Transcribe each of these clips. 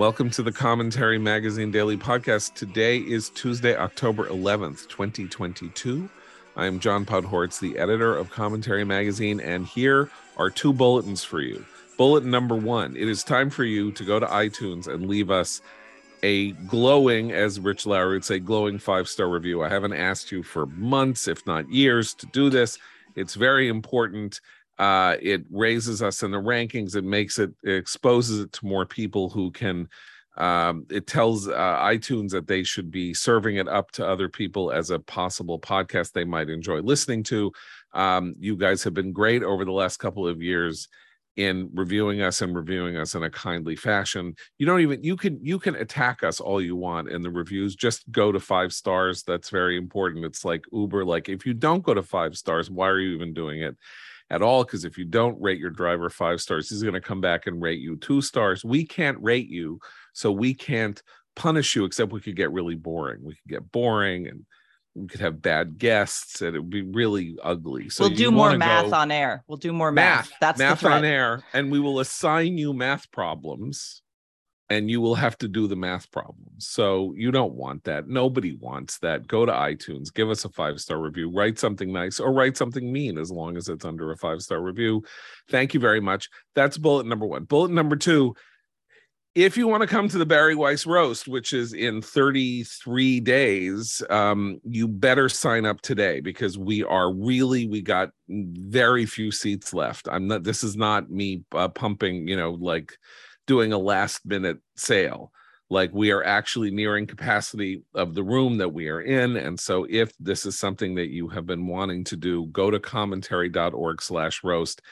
Welcome to the Commentary Magazine Daily Podcast. Today is Tuesday, October 11th, 2022. I am John Podhoretz, the editor of Commentary Magazine, and here are two bulletins for you. Bulletin number one it is time for you to go to iTunes and leave us a glowing, as Rich Lowry would say, glowing five star review. I haven't asked you for months, if not years, to do this. It's very important. Uh, it raises us in the rankings. It makes it, it exposes it to more people who can. Um, it tells uh, iTunes that they should be serving it up to other people as a possible podcast they might enjoy listening to. Um, you guys have been great over the last couple of years in reviewing us and reviewing us in a kindly fashion you don't even you can you can attack us all you want in the reviews just go to five stars that's very important it's like uber like if you don't go to five stars why are you even doing it at all because if you don't rate your driver five stars he's going to come back and rate you two stars we can't rate you so we can't punish you except we could get really boring we could get boring and we could have bad guests and it would be really ugly. So we'll do more math on air. We'll do more math. math. That's math on air, and we will assign you math problems, and you will have to do the math problems. So you don't want that. Nobody wants that. Go to iTunes, give us a five star review, write something nice, or write something mean as long as it's under a five star review. Thank you very much. That's bullet number one. Bullet number two if you want to come to the Bari Weiss roast, which is in 33 days, um, you better sign up today because we are really we got very few seats left. I'm not. This is not me uh, pumping. You know, like doing a last minute sale. Like we are actually nearing capacity of the room that we are in, and so if this is something that you have been wanting to do, go to commentary.org slash roast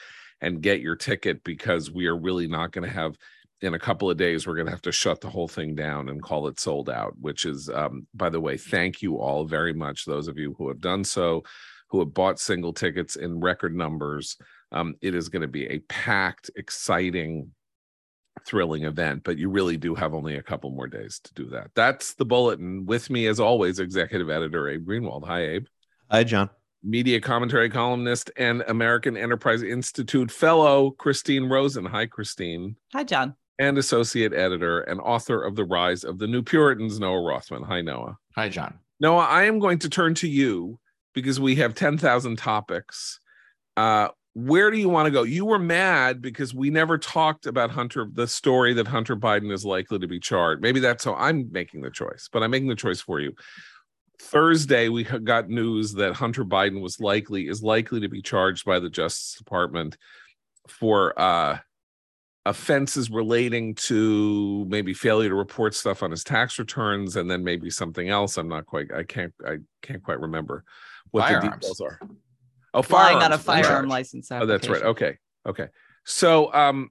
and get your ticket because we are really not going to have in a couple of days we're going to have to shut the whole thing down and call it sold out which is um, by the way thank you all very much those of you who have done so who have bought single tickets in record numbers um, it is going to be a packed exciting thrilling event but you really do have only a couple more days to do that that's the bulletin with me as always executive editor abe greenwald hi abe hi john media commentary columnist and american enterprise institute fellow christine rosen hi christine hi john and associate editor and author of The Rise of the New Puritans, Noah Rothman. Hi, Noah. Hi, John. Noah, I am going to turn to you because we have 10,000 topics. Uh, where do you want to go? You were mad because we never talked about Hunter, the story that Hunter Biden is likely to be charged. Maybe that's how I'm making the choice, but I'm making the choice for you. Thursday, we got news that Hunter Biden was likely is likely to be charged by the Justice Department for uh, offenses relating to maybe failure to report stuff on his tax returns and then maybe something else i'm not quite i can't i can't quite remember what firearms. the details are oh flying on a firearm license oh that's right. okay. Okay. So um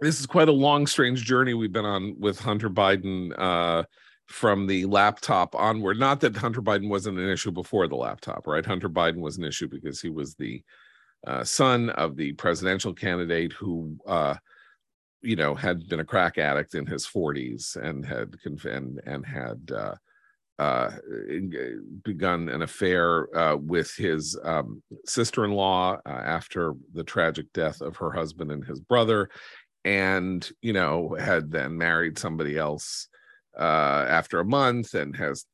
this is quite a long strange journey we've been on with hunter biden uh from the laptop onward. Not that hunter biden wasn't an issue before the laptop right? Hunter biden was an issue because he was the uh, son of the presidential candidate who uh, you know had been a crack addict in his 40s and had and and had uh, begun an affair uh, with his um, sister-in-law uh, after the tragic death of her husband and his brother and you know had then married somebody else uh, after a month and has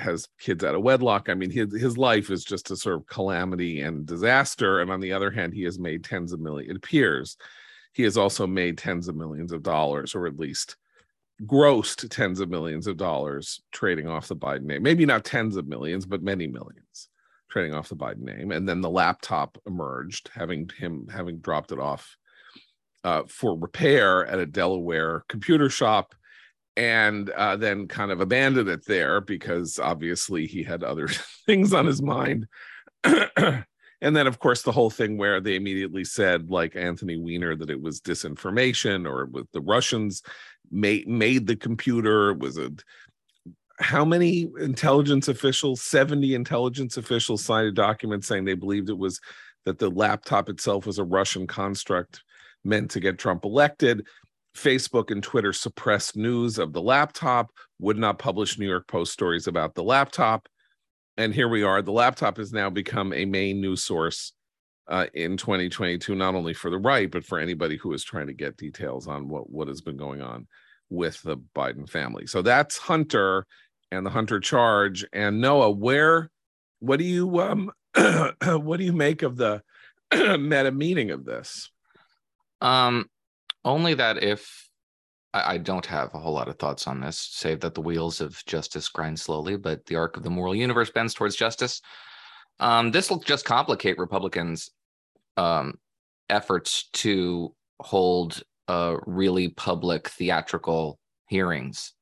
has kids out of wedlock. I mean, his his life is just a sort of calamity and disaster. And on the other hand, he has made tens of millions. It appears he has also made tens of millions of dollars, or at least grossed tens of millions of dollars trading off the Biden name. Maybe not tens of millions, but many millions trading off the Biden name. And then the laptop emerged, having him having dropped it off uh, for repair at a Delaware computer shop and uh, then kind of abandoned it there because obviously he had other things on his mind. and then, of course, the whole thing where they immediately said, like Anthony Weiner, that it was disinformation or with the Russians made made the computer was a how many intelligence officials 70 intelligence officials signed a document saying they believed it was that the laptop itself was a russian construct meant to get trump elected Facebook and Twitter suppressed news of the laptop, would not publish New York Post stories about the laptop. And here we are. The laptop has now become a main news source uh, in 2022, not only for the right, but for anybody who is trying to get details on what, what has been going on with the Biden family. So that's Hunter and the Hunter charge. And Noah, where, what do you um, what do you make of the meta meaning of this? Um, only that if I, I don't have a whole lot of thoughts on this, save that the wheels of justice grind slowly, but the arc of the moral universe bends towards justice. Um, this will just complicate Republicans' um, efforts to hold uh, really public theatrical hearings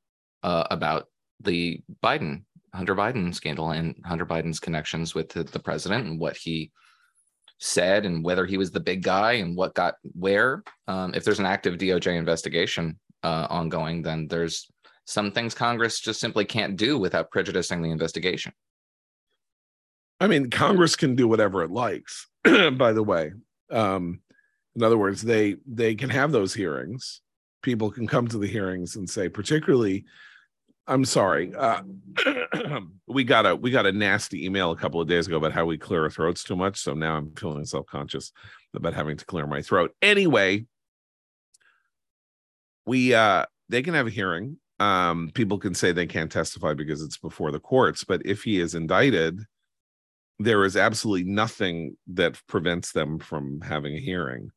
uh, about the Biden Hunter Biden scandal and Hunter Biden's connections with the, the, president and what he said and whether he was the big guy and what got where. Um, if there's an active DOJ investigation uh, ongoing, then there's some things Congress just simply can't do without prejudicing the investigation. I mean, Congress can do whatever it likes. by the way, um, in other words, they they can have those hearings. People can come to the hearings and say, particularly, I'm sorry, uh, we got a we got a nasty email a couple of days ago about how we clear our throats too much. So now I'm feeling self conscious about having to clear my throat. Anyway, we uh they can have a hearing. Um, people can say they can't testify because it's before the courts, but if he is indicted, there is absolutely nothing that prevents them from having a hearing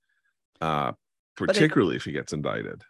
uh, particularly it, if he gets indicted.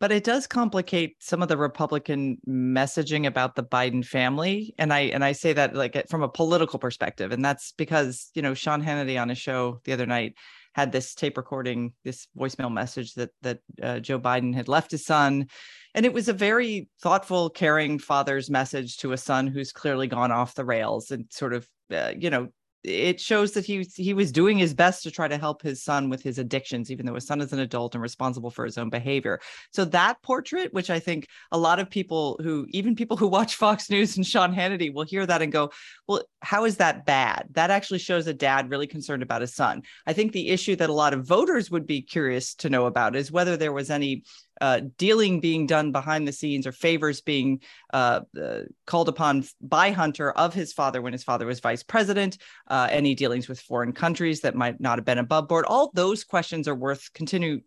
But it does complicate some of the Republican messaging about the Biden family, and I and I say that like from a political perspective, and that's because you know Sean Hannity on a show the other night had this tape recording, this voicemail message that that uh, Joe Biden had left his son, and it was a very thoughtful, caring father's message to a son who's clearly gone off the rails and sort of uh, you know it shows that he he was doing his best to try to help his son with his addictions even though his son is an adult and responsible for his own behavior. So that portrait which i think a lot of people who even people who watch fox news and sean hannity will hear that and go well how is that bad? That actually shows a dad really concerned about his son. I think the issue that a lot of voters would be curious to know about is whether there was any uh, dealing being done behind the scenes or favors being uh, uh, called upon by Hunter of his father when his father was vice president, uh, any dealings with foreign countries that might not have been above board. All those questions are worth continue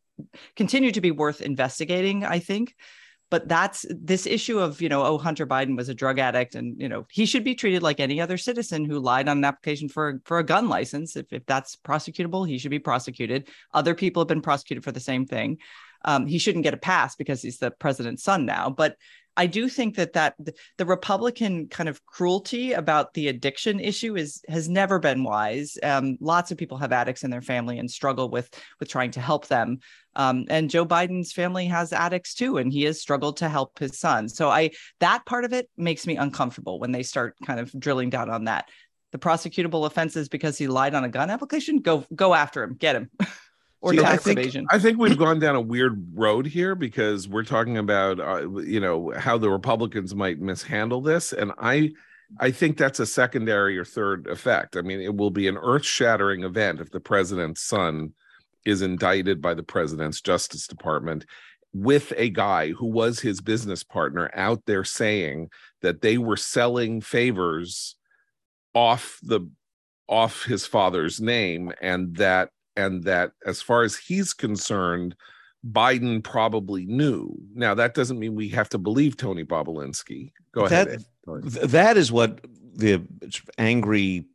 continue to be worth investigating. I think. But that's this issue of, you know, oh, Hunter Biden was a drug addict and, you know, he should be treated like any other citizen who lied on an application for, for a gun license. If, if that's prosecutable, he should be prosecuted. Other people have been prosecuted for the same thing um, he shouldn't get a pass because he's the president's son now. But I do think that that the Republican kind of cruelty about the addiction issue is has never been wise. Um, lots of people have addicts in their family and struggle with with trying to help them. Um, and Joe Biden's family has addicts too, and he has struggled to help his son. So I that part of it makes me uncomfortable when they start kind of drilling down on that. The prosecutable offenses because he lied on a gun application, go go after him, get him. or See, tax I think, evasion. I think we've gone down a weird road here because we're talking about uh, you know how the Republicans might mishandle this, and I I think that's a secondary or third effect. I mean, it will be an earth-shattering event if the president's son is indicted by the president's Justice Department with a guy who was his business partner out there saying that they were selling favors off the off his father's name and that and that as far as he's concerned biden probably knew. Now that doesn't mean we have to believe tony bobulinski go that, ahead that is what the angry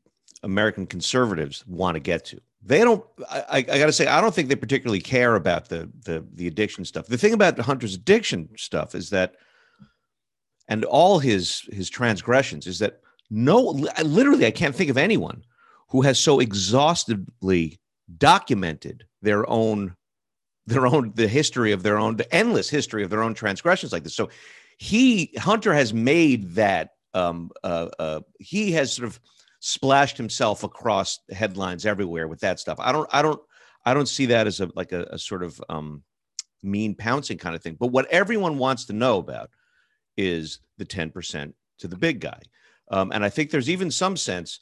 american conservatives want to get to. They don't I, I, gotta say i don't think they particularly care about the, the the addiction stuff. The thing about hunter's addiction stuff is that and all his his transgressions is that no literally i can't think of anyone who has so exhaustively documented their own their own the history of their own the endless history of their own transgressions like this. So he hunter has made that um uh, uh he has sort of splashed himself across headlines everywhere with that stuff. I don't i don't i don't see that as a like a, a sort of um mean pouncing kind of thing. But what everyone wants to know about is the 10% to the big guy. Um, and i think there's even some sense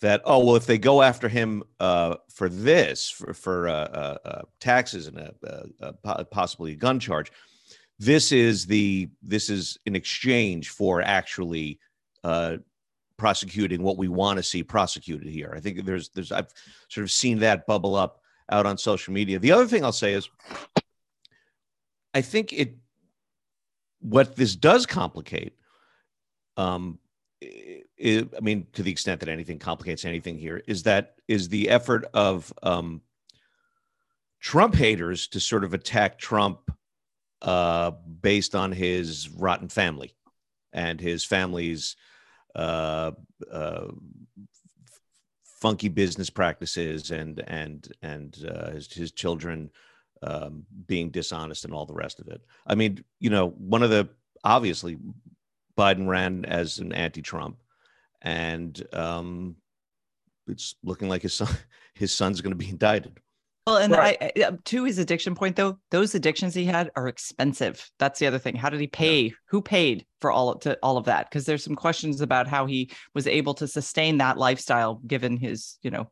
that oh well if they go after him uh, for this for, for uh, uh, uh taxes and a, possibly a gun charge this is the this is in exchange for actually uh, prosecuting what we want to see prosecuted here. I think there's there's i've sort of seen that bubble up out on social media. The other thing i'll say is i think it what this does complicate, um, i I mean, to the extent that anything complicates anything here, is that is the effort of um, Trump haters to sort of attack Trump uh, based on his rotten family and his family's uh, uh, funky business practices and and and uh, his his children um, being dishonest and all the rest of it. I mean, you know, one of the obviously Biden ran as an anti-Trump, and um, it's looking like his son his son's going to be indicted. Well, and right. I, to his addiction point though, those addictions he had are expensive. That's the other thing. How did he pay? Yeah. Who paid for all of, to all of that? Because there's some questions about how he was able to sustain that lifestyle given his, you know.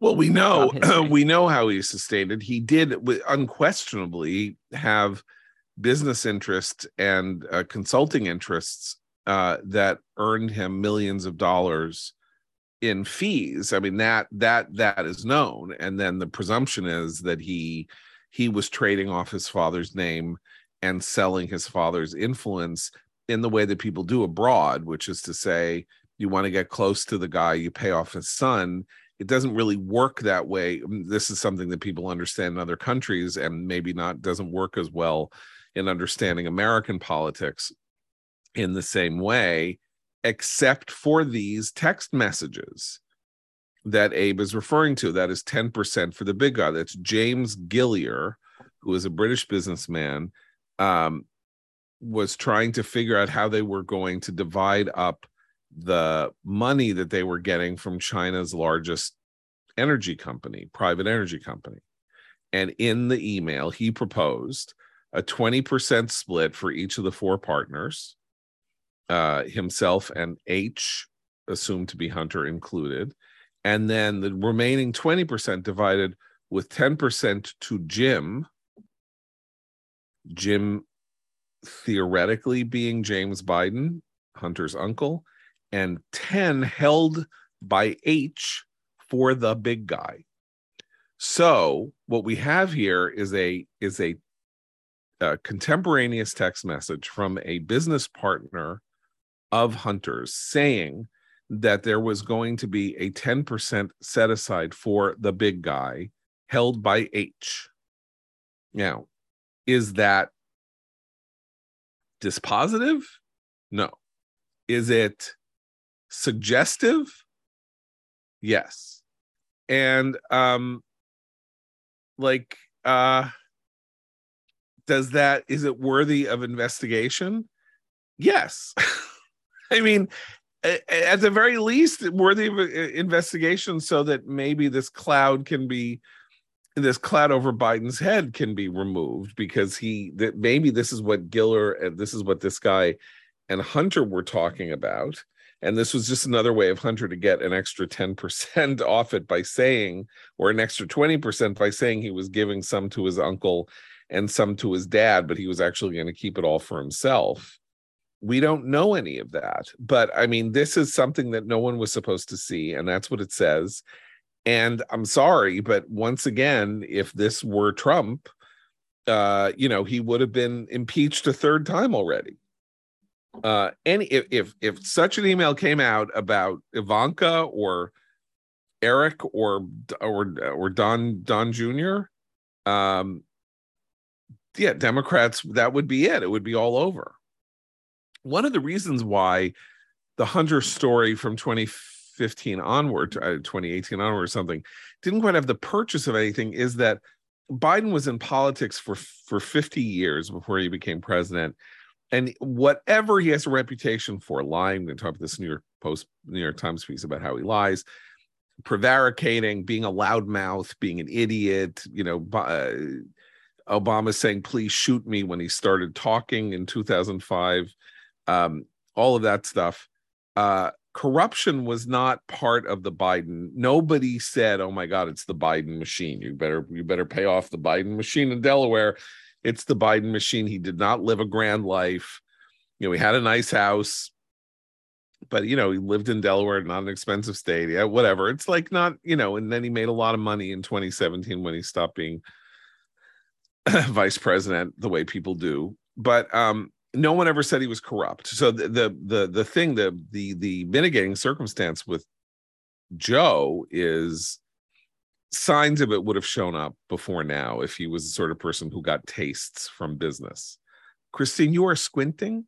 Well, we know we know how he sustained it. He did unquestionably have business interests and uh, consulting interests uh, that earned him millions of dollars in fees. I mean that that that is known. And then the presumption is that he he was trading off his father's name and selling his father's influence in the way that people do abroad which is to say you want to get close to the guy you pay off his son. It doesn't really work that way. This is something that people understand in other countries and maybe not doesn't work as well in understanding american politics in the same way except for these text messages that Abe is referring to. That is 10% for the big guy. That's James Gilliar, who is a British businessman, um, was trying to figure out how they were going to divide up the money that they were getting from China's largest energy company, private energy company. And in the email, he proposed a 20% split for each of the four partners uh, himself and H, assumed to be Hunter included, and then the remaining 20% divided with 10% to Jim. Jim theoretically being James Biden, Hunter's uncle, and 10 held by H for the big guy. So what we have here is a is a, a contemporaneous text message from a business partner of hunters saying that there was going to be a 10% set aside for the big guy held by H. Now, is that dispositive? No. Is it suggestive? Yes. And um like uh does that is it worthy of investigation? Yes. I mean, at the very least, worthy of investigation so that maybe this cloud can be this cloud over Biden's head can be removed because he that maybe this is what Gilliar and this is what this guy and Hunter were talking about. And this was just another way of Hunter to get an extra 10% off it by saying, or an extra 20% by saying he was giving some to his uncle and some to his dad, but he was actually going to keep it all for himself we don't know any of that but i mean this is something that no one was supposed to see and that's what it says. And i'm sorry but once again if this were trump uh you know he would have been impeached a third time already. Uh any if if, if such an email came out about ivanka or eric or or or don don jr um yeah democrats that would be it. It would be all over one of the reasons why the Hunter story from 2015 onward, uh, 2018 onward or something, didn't quite have the purchase of anything is that Biden was in politics for for 50 years before he became president. And whatever he has a reputation for lying, we talk about this New York Post, New York Times piece about how he lies, prevaricating, being a loudmouth, being an idiot, you know, uh, Obama saying, please shoot me when he started talking in 2005 um, all of that stuff. Uh, corruption was not part of the Biden. Nobody said, "Oh my God, it's the Biden machine. You better you better pay off the Biden machine in Delaware." It's the Biden machine. He did not live a grand life. You know, he had a nice house, but you know, he lived in Delaware, not an expensive state. Yeah, whatever. It's like not, you know, and then he made a lot of money in 2017 when he stopped being vice president the way people do. But um no one ever said he was corrupt. So the the the, the thing the the the mitigating circumstance with Joe is signs of it would have shown up before now if he was the sort of person who got tastes from business. Christine, you are squinting.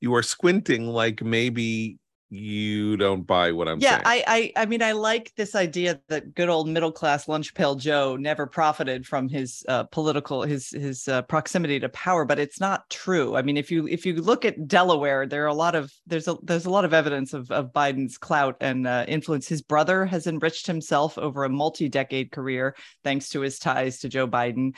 You are squinting like maybe you don't buy what I'm saying. yeah, saying. I, I I mean I like this idea that good old middle class lunch pail Joe never profited from his uh, political his his uh, proximity to power, but it's not true. I mean, if you if you look at Delaware, there are a lot of there's a there's a lot of evidence of of Biden's clout and uh, influence. His brother has enriched himself over a multi decade career thanks to his ties to Joe Biden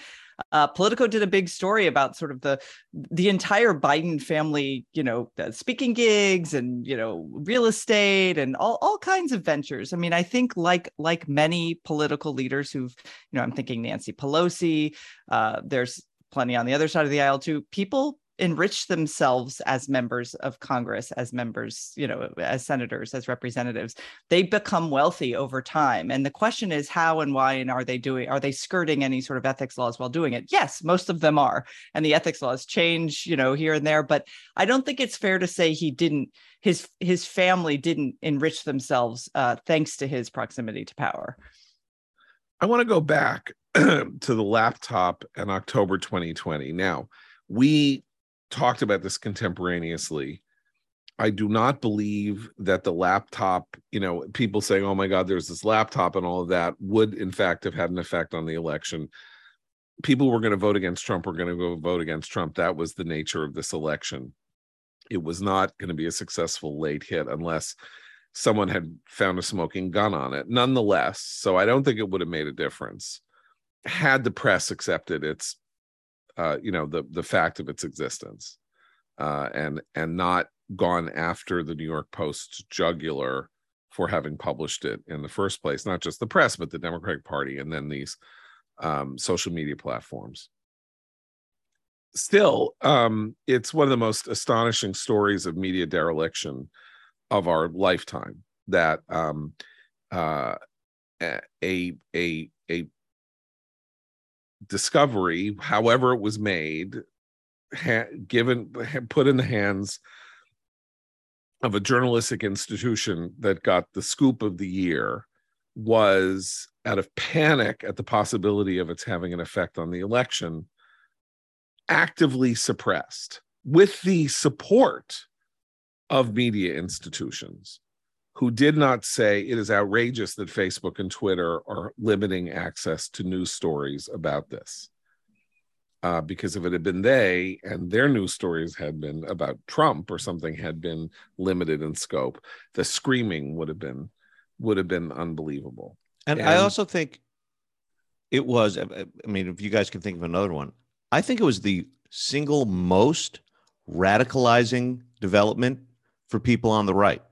uh, Politico did a big story about sort of the the entire Biden family, you know, speaking gigs and you know real estate and all all kinds of ventures. I mean, I think like like many political leaders who've, you know, I'm thinking Nancy Pelosi. Uh, there's plenty on the other side of the aisle too. People enrich themselves as members of Congress, as members, you know, as senators, as representatives. They become wealthy over time. And the question is how and why and are they doing, are they skirting any sort of ethics laws while doing it? Yes, most of them are. And the ethics laws change, you know, here and there. But I don't think it's fair to say he didn't, his his family didn't enrich themselves uh, thanks to his proximity to power. I want to go back to the laptop in October 2020. Now, we talked about this contemporaneously. I do not believe that the laptop, you know, people saying, oh my God, there's this laptop and all of that would, in fact, have had an effect on the election. People were going to vote against Trump were going to go vote against Trump. That was the nature of this election. It was not going to be a successful late hit unless someone had found a smoking gun on it. Nonetheless, so I don't think it would have made a difference had the press accepted its uh, you know the the fact of its existence uh, and and not gone after the New York Post jugular for having published it in the first place, not just the press, but the Democratic Party and then these um, social media platforms. Still, um, it's one of the most astonishing stories of media dereliction of our lifetime that um, uh, a a a discovery, however it was made, ha- given put in the hands of a journalistic institution that got the scoop of the year was out of panic at the possibility of its having an effect on the election actively suppressed with the support of media institutions who did not say it is outrageous that Facebook and Twitter are limiting access to news stories about this. Uh, because if it had been they and their news stories had been about Trump or something had been limited in scope, the screaming would have been would have been unbelievable. And, and I also think it was. I mean, if you guys can think of another one, I think it was the single most radicalizing development for people on the right.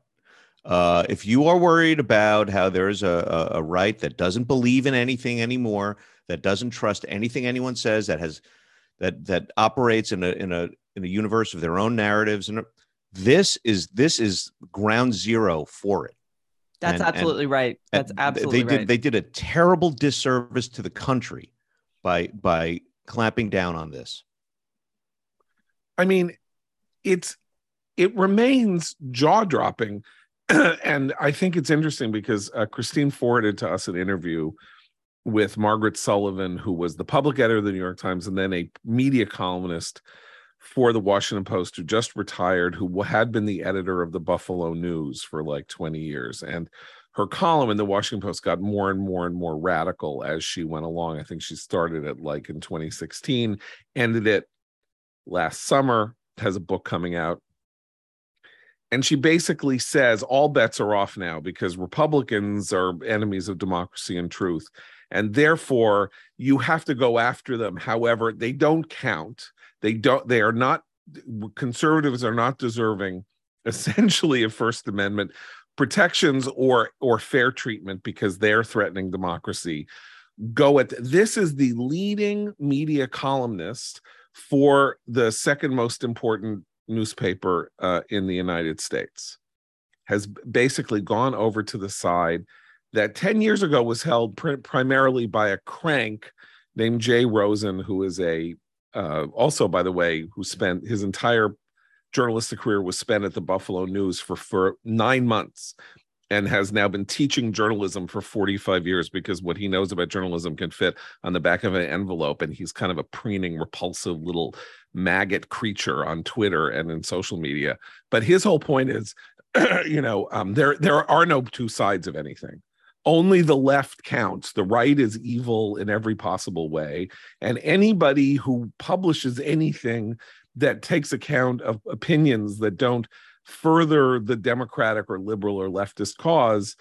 Uh, if you are worried about how there is a, a, right that doesn't believe in anything anymore, that doesn't trust anything anyone says, that has that that operates in a in a in a universe of their own narratives, and this is this is ground zero for it. That's and, absolutely and, right. That's absolutely they did right. they did a terrible disservice to the country by by clamping down on this. I mean, it's it remains jaw dropping and I think it's interesting because uh, Christine forwarded to us an interview with Margaret Sullivan, who was the public editor of the New York Times and then a media columnist for the Washington Post, who just retired, who had been the editor of the Buffalo News for like 20 years. And her column in the Washington Post got more and more and more radical as she went along. I think she started it like in 2016, ended it last summer, has a book coming out and she basically says all bets are off now because Republicans are enemies of democracy and truth. And therefore, you have to go after them. However, they don't count. They don't, they are not, conservatives are not deserving essentially of First Amendment protections or or fair treatment because they're threatening democracy. Go at this is the leading media columnist for the second most important newspaper uh, in the United States has basically gone over to the side that 10 years ago was held pr- primarily by a crank named Jay Rosen, who is a uh, also, by the way, who spent his entire journalistic career was spent at the Buffalo News for for nine months, and has now been teaching journalism for 45 years because what he knows about journalism can fit on the back of an envelope and he's kind of a preening repulsive little maggot creature on twitter and in social media. But his whole point is you know um, there there are no two sides of anything. Only the left counts. The right is evil in every possible way. And anybody who publishes anything that takes account of opinions that don't further the democratic or liberal or leftist cause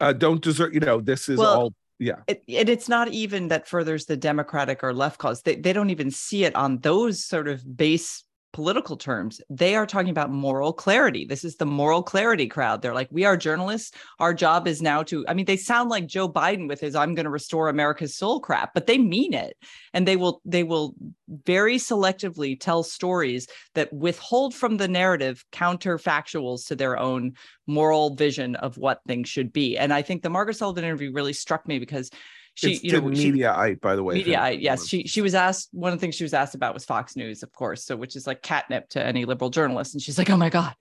uh, don't deserve you know this is well, all yeah. It, and it's not even that furthers the democratic or left cause. They, they don't even see it on those sort of base political terms. They are talking about moral clarity. This is the moral clarity crowd. They're like, we are journalists. Our job is now to, I mean, they sound like Joe Biden with his I'm going to restore America's soul crap, but they mean it. And they will, they will very selectively tell stories that withhold from the narrative counterfactuals to their own moral vision of what things should be. And I think the Margaret Sullivan interview really struck me because she it's you know Mediaite, by the way. Mediaite, yes. She she was asked one of the things she was asked about was Fox News, of course. So which is like catnip to any liberal journalist. And she's like, oh my God,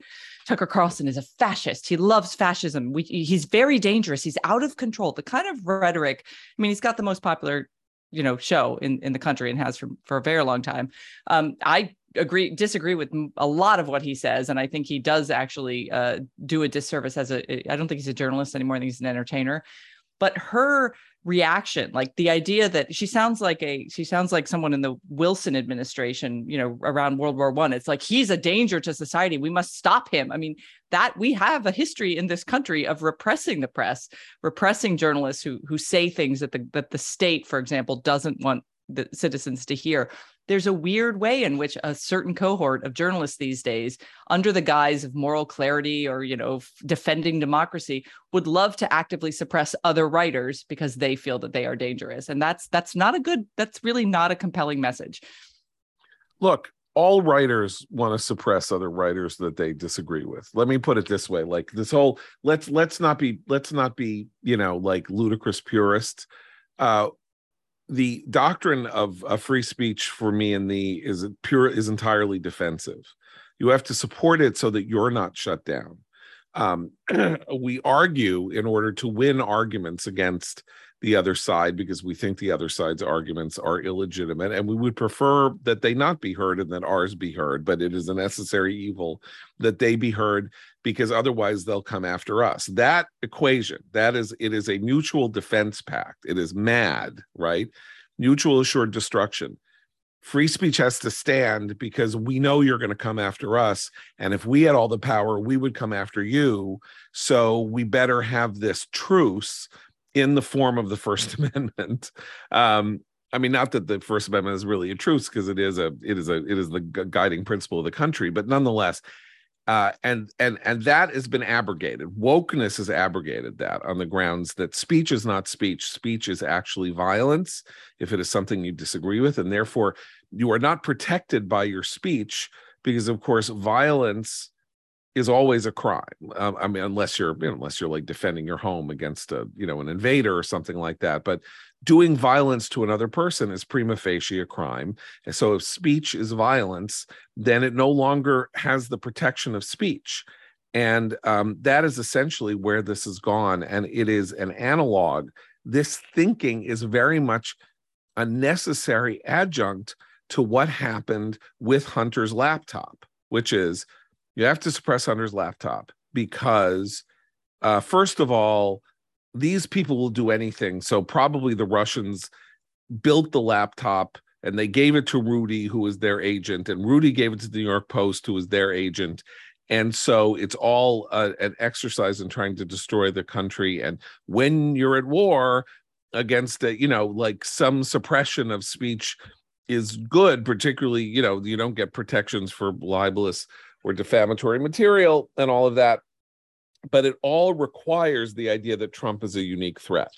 Tucker Carlson is a fascist. He loves fascism. We, he's very dangerous. He's out of control. The kind of rhetoric. I mean, he's got the most popular, you know, show in in the country and has for for a very long time. Um, I agree disagree with a lot of what he says and i think he does actually uh, do a disservice as a i don't think he's a journalist anymore i think he's an entertainer but her reaction like the idea that she sounds like a she sounds like someone in the wilson administration you know around world war one. It's like he's a danger to society. We must stop him. I mean that we have a history in this country of repressing the press repressing journalists who who say things that the that the state for example doesn't want the citizens to hear. There's a weird way in which a certain cohort of journalists these days under the guise of moral clarity or you know defending democracy would love to actively suppress other writers because they feel that they are dangerous. And that's that's not a good that's really not a compelling message. Look all writers want to suppress other writers that they disagree with. Let me put it this way like this whole let's let's not be let's not be you know like ludicrous purist uh the doctrine of a free speech for me and the is pure is entirely defensive. You have to support it so that you're not shut down. Um, we argue in order to win arguments against the other side because we think the other side's arguments are illegitimate and we would prefer that they not be heard and that ours be heard but it is a necessary evil that they be heard because otherwise they'll come after us. That equation that is it is a mutual defense pact. It is mad right? Mutual assured destruction. Free speech has to stand because we know you're going to come after us. And if we had all the power we would come after you. So we better have this truce in the form of the First Amendment. Um, I mean, not that the First Amendment is really a truce, because it is a it is a it is the guiding principle of the country, but nonetheless, uh, and and and that has been abrogated. Wokeness has abrogated that on the grounds that speech is not speech. Speech is actually violence if it is something you disagree with, and therefore you are not protected by your speech because, of course, violence is always a crime. Um, I mean, unless you're you know, unless you're like defending your home against a you know an invader or something like that. But doing violence to another person is prima facie a crime. And so if speech is violence, then it no longer has the protection of speech. And um, that is essentially where this has gone. And it is an analog. This thinking is very much a necessary adjunct to what happened with Hunter's laptop, which is you have to suppress Hunter's laptop because, uh, first of all, these people will do anything. So probably the Russians built the laptop and they gave it to Rudy, who was their agent, and Rudy gave it to the New York Post, who was their agent. And so it's all uh, an exercise in trying to destroy the country. And when you're at war against, a, you know, like some suppression of speech is good, particularly, you know, you don't get protections for libelous or defamatory material and all of that. But it all requires the idea that Trump is a unique threat.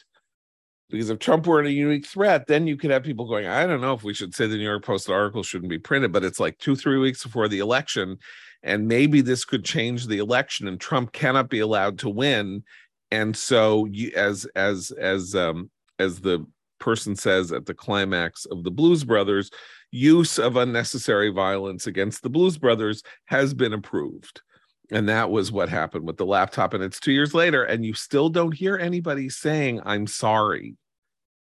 Because if Trump were a unique threat, then you could have people going, I don't know if we should say the New York Post article shouldn't be printed, but it's like two, three weeks before the election. And maybe this could change the election and Trump cannot be allowed to win. And so you, as as as um as the person says at the climax of the Blues Brothers, use of unnecessary violence against the Blues Brothers has been approved. And that was what happened with the laptop. And it's two years later, and you still don't hear anybody saying, I'm sorry.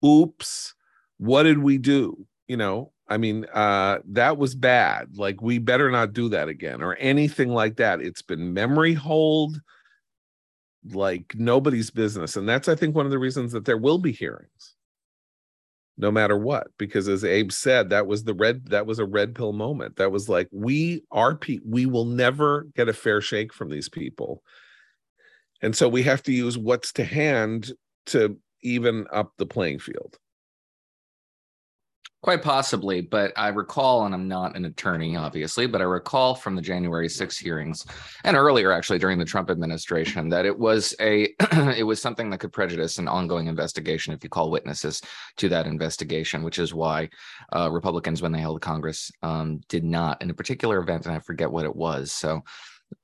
Oops. What did we do? You know, I mean, uh, that was bad. Like, we better not do that again or anything like that. It's been memory hold like nobody's business. And that's, I think, one of the reasons that there will be hearings no matter what because as abe said that was the red that was a red pill moment that was like we are pe- we will never get a fair shake from these people. And so we have to use what's to hand to even up the playing field Quite possibly, but I recall, and I'm not an attorney, obviously, but I recall from the January 6 hearings and earlier, actually, during the Trump administration, that it was a it was something that could prejudice an ongoing investigation if you call witnesses to that investigation, which is why uh, Republicans, when they held Congress, um, did not in a particular event, and I forget what it was. So,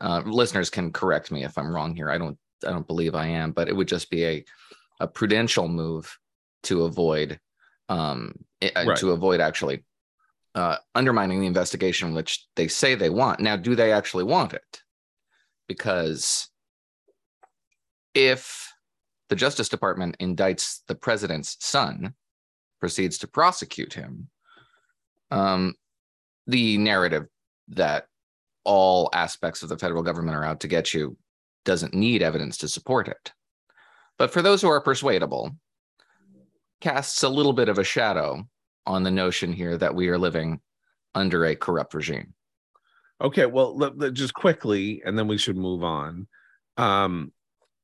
uh, listeners can correct me if I'm wrong here. I don't I don't believe I am, but it would just be a a prudential move to avoid um, right. to avoid actually uh, undermining the investigation, which they say they want. Now, do they actually want it? Because if the Justice Department indicts the president's son, proceeds to prosecute him, um, the narrative that all aspects of the federal government are out to get you doesn't need evidence to support it. But for those who are persuadable, casts a little bit of a shadow on the notion here that we are living under a corrupt regime. Okay, well, let, let, just quickly, and then we should move on. Um,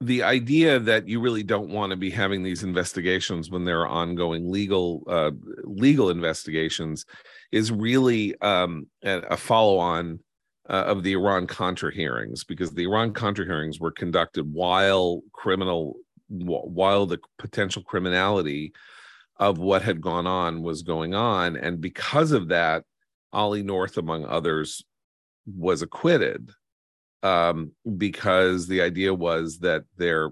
the idea that you really don't want to be having these investigations when there are ongoing legal uh, legal investigations is really um, a, follow-on uh, of the Iran Contra hearings because the Iran Contra hearings were conducted while criminal while the potential criminality of what had gone on was going on. And because of that, Ollie North, among others, was acquitted um, because the idea was that they're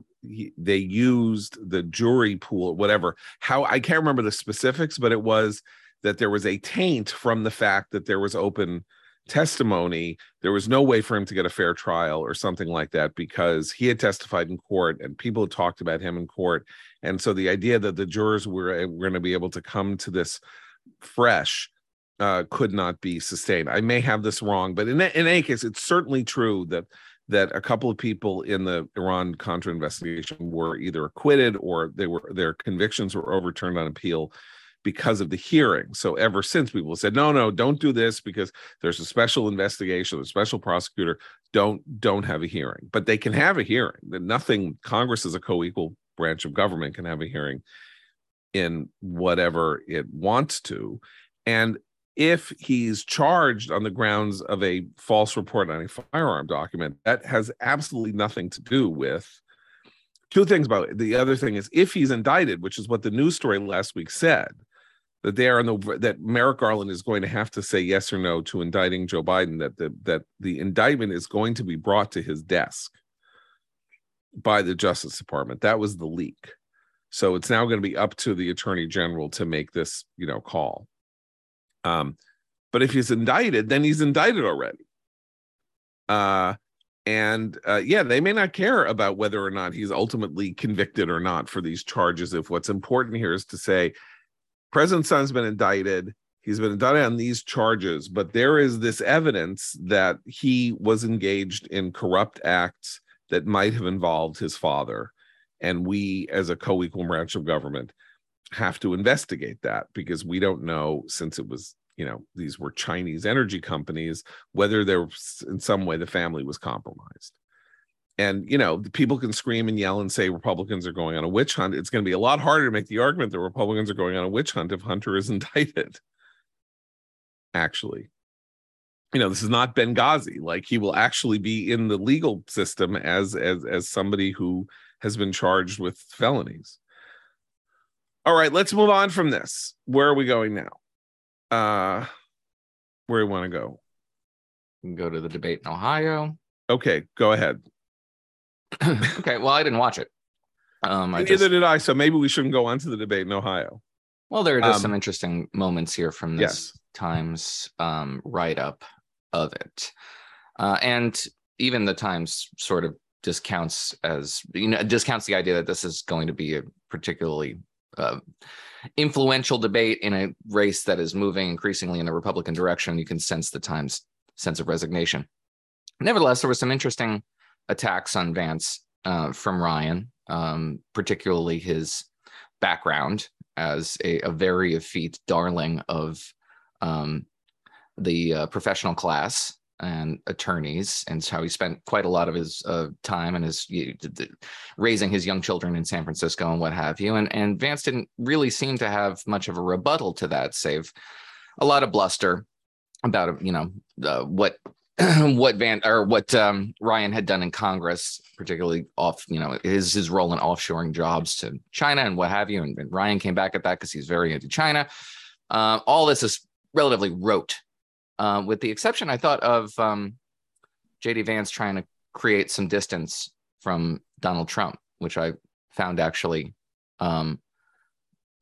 they used the jury pool, whatever. How I can't remember the specifics, but it was that there was a taint from the fact that there was open testimony, there was no way for him to get a fair trial or something like that because he had testified in court and people had talked about him in court. And so the idea that the jurors were, were going to be able to come to this fresh uh, could not be sustained. I may have this wrong, but in, in any case, it's certainly true that that a couple of people in the Iran Contra investigation were either acquitted or they were their convictions were overturned on appeal because of the hearing. So ever since people said, no, no, don't do this because there's a special investigation, a special prosecutor. Don't don't have a hearing, but they can have a hearing. Nothing. Congress is a co-equal branch of government can have a hearing in whatever it wants to, and if he's charged on the grounds of a false report on a firearm document, that has absolutely nothing to do with two things about it. The other thing is if he's indicted, which is what the news story last week said, that they are in the that Merrick Garland is going to have to say yes or no to indicting Joe Biden. That the that the indictment is going to be brought to his desk by the Justice Department. That was the leak. So it's now going to be up to the Attorney General to make this you know call. Um, but if he's indicted, then he's indicted already. Uh, and uh, yeah, they may not care about whether or not he's ultimately convicted or not for these charges. If what's important here is to say President Sun's been indicted. He's been indicted on these charges, but there is this evidence that he was engaged in corrupt acts that might have involved his father. And we, as a co equal branch of government, have to investigate that because we don't know, since it was, you know, these were Chinese energy companies, whether there was in some way the family was compromised and you know people can scream and yell and say republicans are going on a witch hunt. It's going to be a lot harder to make the argument that republicans are going on a witch hunt if hunter is indicted. Actually. You know this is not benghazi. Like he will actually be in the legal system as as as somebody who has been charged with felonies. All right let's move on from this. Where are we going now? Uh where do we want to go? We can go to the debate in ohio. Okay go ahead okay, well, I didn't watch it. Um, I Neither just, did I. So maybe we shouldn't go on to the debate in Ohio. Well, there are just um, some interesting moments here from this yes. Times um, write up of it. Uh, and even the Times sort of discounts as you know discounts the idea that this is going to be a particularly uh, influential debate in a race that is moving increasingly in the Republican direction. You can sense the Times sense of resignation. Nevertheless, there was some interesting attacks on Vance uh, from Ryan, um, particularly his background as a, a very effete darling of um, the uh, professional class and attorneys and how he spent quite a lot of his uh, time and his you, raising his young children in San Francisco and what have you. And and Vance didn't really seem to have much of a rebuttal to that, save a lot of bluster about you know uh, what what Van or what um, Ryan had done in Congress, particularly off you know his his role in offshoring jobs to China and what have you. And, and Ryan came back at that because he's very into China. Uh, all this is relatively rote uh, with the exception, I thought of um, JD Vance trying to create some distance from Donald Trump, which I found actually um,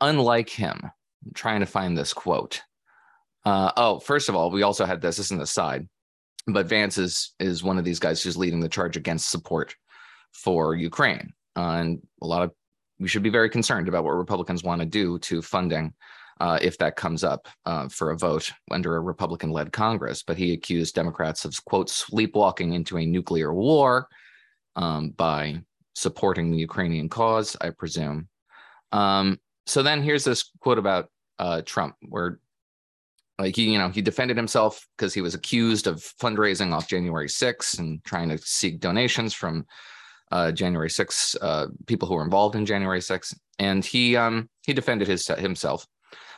unlike him. I'm trying to find this quote. Uh, oh, first of all, we also had this. This is an aside, but Vance is is one of these guys who's leading the charge against support for Ukraine, uh, and a lot of we should be very concerned about what Republicans want to do to funding uh, if that comes up uh, for a vote under a Republican led Congress. But he accused Democrats of, quote, sleepwalking into a nuclear war um, by supporting the Ukrainian cause, I presume. Um, so then here's this quote about uh, Trump, where like he, you know, he defended himself because he was accused of fundraising off January 6th and trying to seek donations from uh, January 6th, uh, people who were involved in January 6th, and he um, he defended his himself.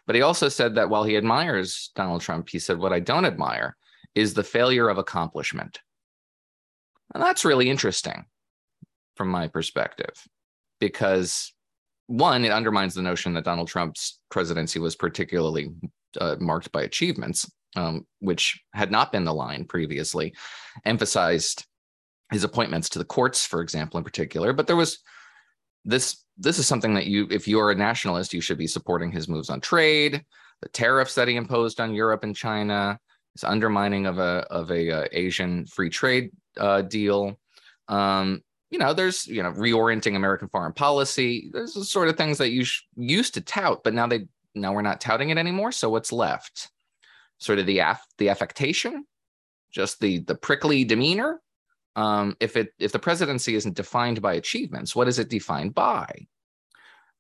But he also said that while he admires Donald Trump, he said, What I don't admire is the failure of accomplishment. And that's really interesting from my perspective, because one, it undermines the notion that Donald Trump's presidency was particularly uh, marked by achievements, um, which had not been the line previously, emphasized his appointments to the courts, for example, in particular. But there was this this is something that you, if you're a nationalist, you should be supporting his moves on trade, the tariffs that he imposed on Europe and China, his undermining of a of a uh, Asian free trade uh, deal. Um, you know, there's you know reorienting American foreign policy. There's the sort of things that you sh- used to tout, but now they now we're not touting it anymore. So what's left? Sort of the aff- the affectation, just the the prickly demeanor, um, if it if the presidency isn't defined by achievements, what is it defined by?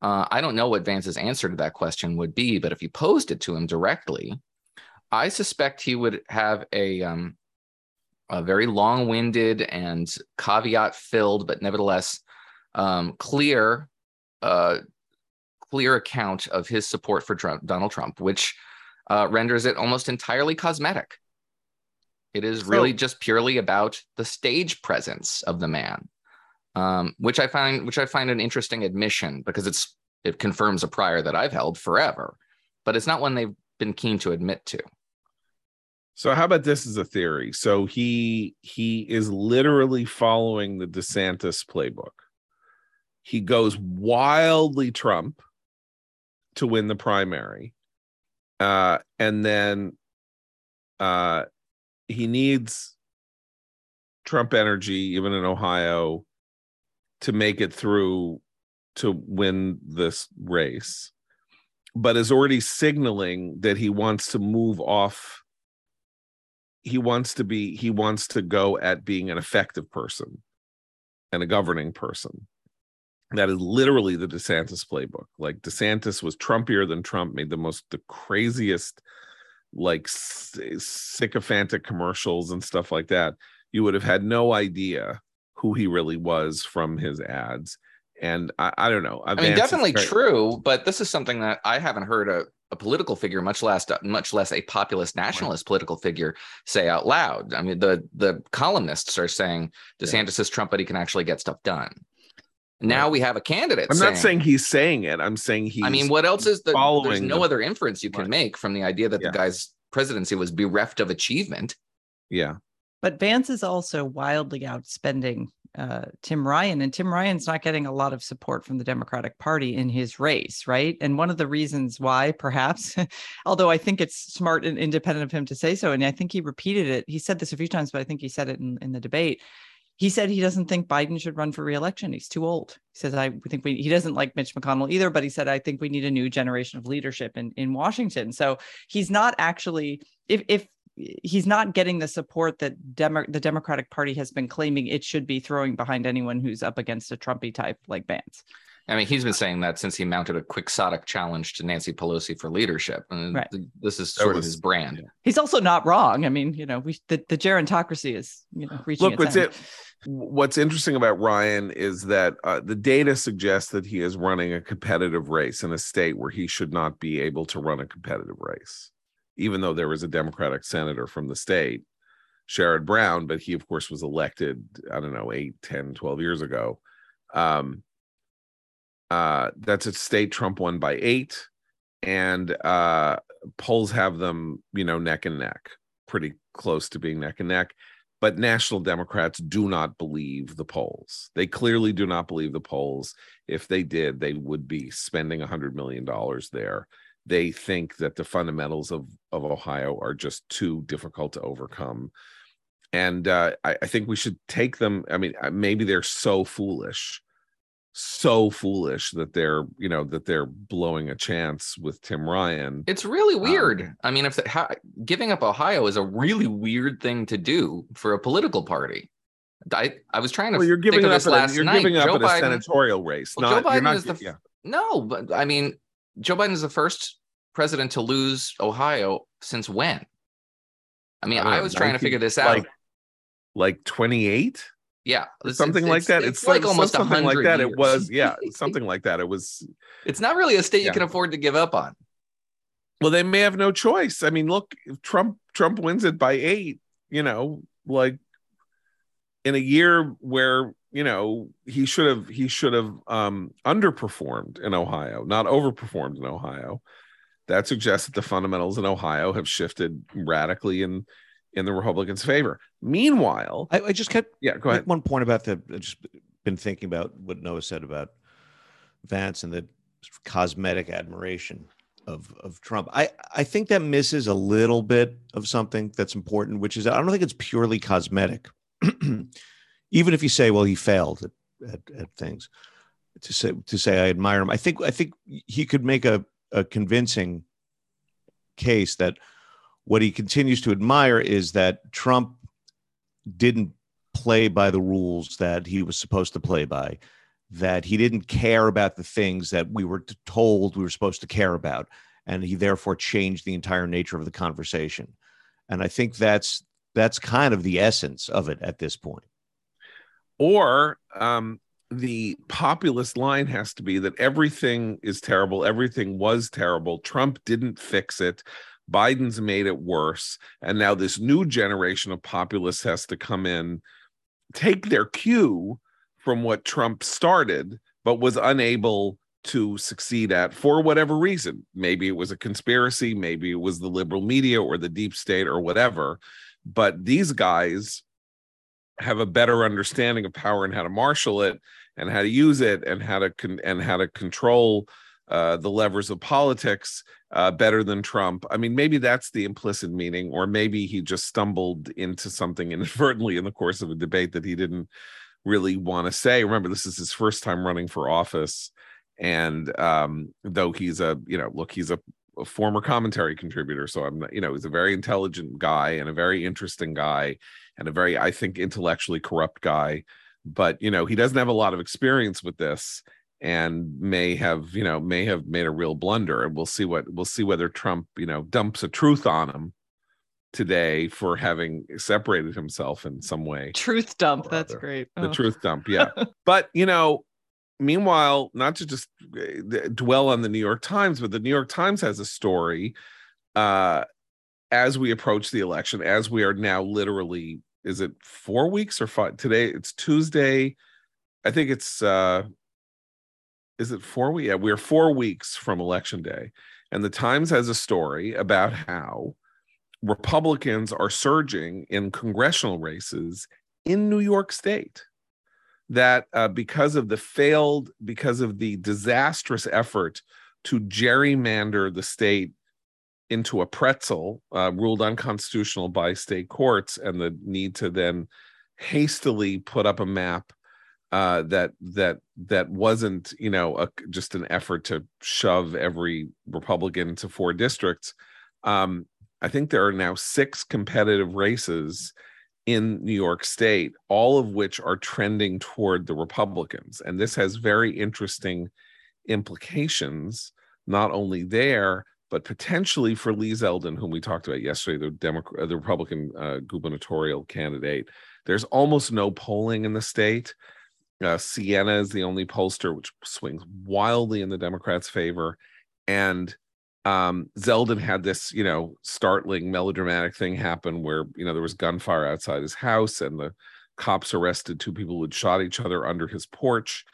Uh, I don't know what Vance's answer to that question would be, but if you posed it to him directly, I suspect he would have a um, a very long-winded and caveat-filled, but nevertheless um, clear uh, clear account of his support for Trump, Donald Trump, which uh, renders it almost entirely cosmetic. It is so, really just purely about the stage presence of the man, um, which I find which I find an interesting admission because it's it confirms a prior that I've held forever, but it's not one they've been keen to admit to. So how about this as a theory? So he he is literally following the DeSantis playbook. He goes wildly Trump to win the primary. Uh, and then uh, he needs Trump energy, even in Ohio, to make it through to win this race, but is already signaling that he wants to move off. He wants to be, he wants to go at being an effective person and a governing person. That is literally the DeSantis playbook. Like DeSantis was Trumpier than Trump, made the most, the craziest like sycophantic commercials and stuff like that, you would have had no idea who he really was from his ads. And I, I don't know. I mean, definitely true, but this is something that I haven't heard a, a political figure, much less much less a populist nationalist right. political figure, say out loud. I mean, the the columnists are saying DeSantis yeah. is Trump, but he can actually get stuff done. Now we have a candidate. I'm saying, not saying he's saying it. I'm saying he. I mean, what else is the? Following there's no the, other inference you can right. make from the idea that yeah. the guy's presidency was bereft of achievement. Yeah. But Vance is also wildly outspending uh, Tim Ryan, and Tim Ryan's not getting a lot of support from the Democratic Party in his race, right? And one of the reasons why, perhaps, although I think it's smart and independent of him to say so, and I think he repeated it. He said this a few times, but I think he said it in, in the debate. He said he doesn't think Biden should run for reelection. He's too old. He says, I think we, he doesn't like Mitch McConnell either, but he said, I think we need a new generation of leadership in, in Washington. So he's not actually, if, if he's not getting the support that Demo- the Democratic Party has been claiming it should be throwing behind anyone who's up against a Trumpy type like Vance. I mean, he's been saying that since he mounted a quixotic challenge to Nancy Pelosi for leadership, and right. this is sort was, of his brand. Yeah. He's also not wrong. I mean, you know, we the, the gerontocracy is you know reaching. Look, what's it? What's interesting about Ryan is that uh, the data suggests that he is running a competitive race in a state where he should not be able to run a competitive race even though there was a Democratic senator from the state, Sherrod Brown, but he, of course, was elected, I don't know, 8, 10, 12 years ago. Um, uh, that's a state Trump won by eight, and uh, polls have them, you know, neck and neck, pretty close to being neck and neck. But national Democrats do not believe the polls. They clearly do not believe the polls. If they did, they would be spending $100 million there they think that the fundamentals of of Ohio are just too difficult to overcome. And uh, I, I, think we should take them. I mean, uh, maybe they're so foolish, so foolish that they're you know that they're blowing a chance with Tim Ryan. It's really weird. Um, I mean, if the, how, giving up Ohio is a really weird thing to do for a political party. I, I was trying to. Well, you're giving up. last A, you're night. giving up Joe a Biden, senatorial race. Well, not, Joe Biden not, is the yeah. no, but I mean, Joe Biden is the first president to lose Ohio since when? I mean, I, I was 19, trying to figure this out. Like, like 28? Yeah, it's, something it's, like it's, that. It's, like, like almost something like that. Years. It was, yeah, something like that. It was. It's not really a state yeah. you can afford to give up on. Well, they may have no choice. I mean, look, Trump Trump wins it by eight. You know, like in a year where you know he should have he should have um underperformed in ohio not overperformed in ohio that suggests that the fundamentals in ohio have shifted radically in in the republicans favor meanwhile i, I just kept yeah go ahead one point about the I just been thinking about what noah said about vance and the cosmetic admiration of of Trump. I I think that misses a little bit of something that's important, which is I don't think it's purely cosmetic. even if you say, well, he failed at, at, at, things, to say to say I admire him, I think I think he could make a, a convincing case that what he continues to admire is that Trump didn't play by the rules that he was supposed to play by, that he didn't care about the things that we were told we were supposed to care about, and he therefore changed the entire nature of the conversation. And I think that's that's kind of the essence of it at this point or um, the populist line has to be that everything is terrible, everything was terrible. Trump didn't fix it. Biden's made it worse. And now this new generation of populists has to come in, take their cue from what Trump started, but was unable to succeed at for whatever reason. Maybe it was a conspiracy, maybe it was the liberal media or the deep state or whatever. But these guys have a better understanding of power and how to marshal it and how to use it and how to con- and how to control uh, the levers of politics uh, better than Trump. I mean, maybe that's the implicit meaning, or maybe he just stumbled into something inadvertently in the course of a debate that he didn't really want to say. Remember, this is his first time running for office, and um, though he's a you know, look, he's a, a former commentary contributor, so I'm you know, he's a very intelligent guy and a very interesting guy and a very, I think, intellectually corrupt guy. But you know, he doesn't have a lot of experience with this and may have you know may have made a real blunder and we'll see what we'll see whether trump you know dumps a truth on him today for having separated himself in some way truth dump that's other. great the oh. truth dump yeah but you know meanwhile not to just eh, dwell on the new york times but the new york times has a story uh as we approach the election as we are now literally is it four weeks or five today it's tuesday i think it's uh is it four weeks yeah we're four weeks from election day and the times has a story about how republicans are surging in congressional races in new york state that uh, because of the failed, because of the disastrous effort to gerrymander the state into a pretzel uh, ruled unconstitutional by state courts and the need to then hastily put up a map uh, that that that wasn't you know a, just an effort to shove every Republican into four districts. Um, I think there are now six competitive races in New York State, all of which are trending toward the Republicans, and this has very interesting implications not only there but potentially for Lee Zeldin, whom we talked about yesterday, the Democrat, the Republican uh, gubernatorial candidate. There's almost no polling in the state. Uh, Siena is the only pollster which swings wildly in the Democrats' favor, and um, Zeldin had this, you know, startling melodramatic thing happen where you know there was gunfire outside his house, and the cops arrested two people who had shot each other under his porch,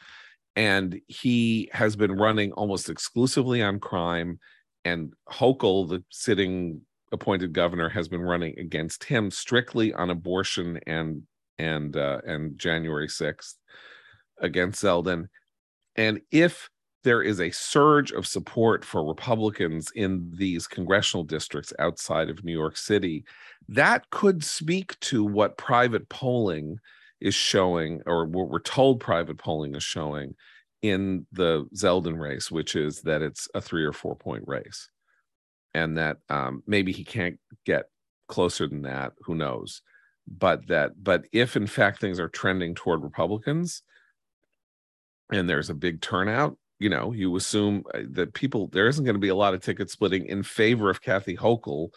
and he has been running almost exclusively on crime. And Hochul, the sitting appointed governor, has been running against him strictly on abortion and and uh, and January sixth against Zeldin. And if there is a surge of support for Republicans in these congressional districts outside of New York City, that could speak to what private polling is showing, or what we're told private polling is showing, in the Zeldin race, which is that it's a three or four point race, and that um, maybe he can't get closer than that. Who knows? But that, but if in fact things are trending toward Republicans, and there's a big turnout, you know, you assume uh, that people there isn't going to be a lot of ticket splitting in favor of Kathy Hochul,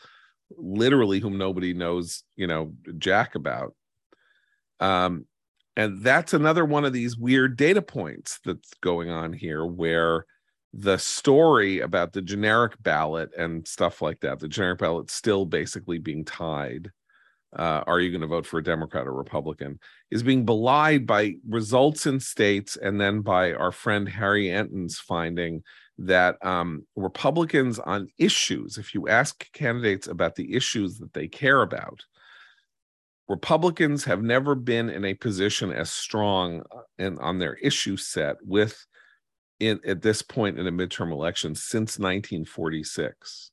literally whom nobody knows, you know, jack about. Um, and that's another one of these weird data points that's going on here where the story about the generic ballot and stuff like that the generic ballot still basically being tied uh, are you going to vote for a democrat or republican is being belied by results in states and then by our friend harry enten's finding that um, republicans on issues if you ask candidates about the issues that they care about Republicans have never been in a position as strong and uh, on their issue set with in at this point in a midterm election since 1946,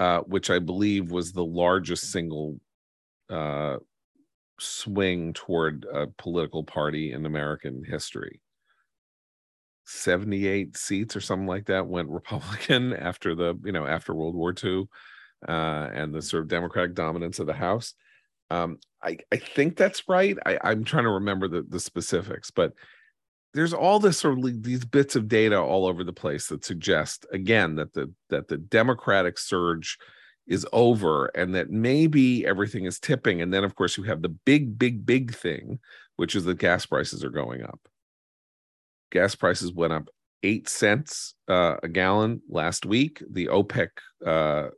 uh, which I believe was the largest single uh, swing toward a political party in American history. 78 seats or something like that went Republican after the you know after World War II uh, and the sort of Democratic dominance of the House. Um, I, I think that's right. I, I'm trying to remember the, the specifics, but there's all this sort of these bits of data all over the place that suggest again that the that the democratic surge is over and that maybe everything is tipping. And then of course you have the big big big thing which is that gas prices are going up. Gas prices went up eight cents uh, a gallon last week. The opec uh,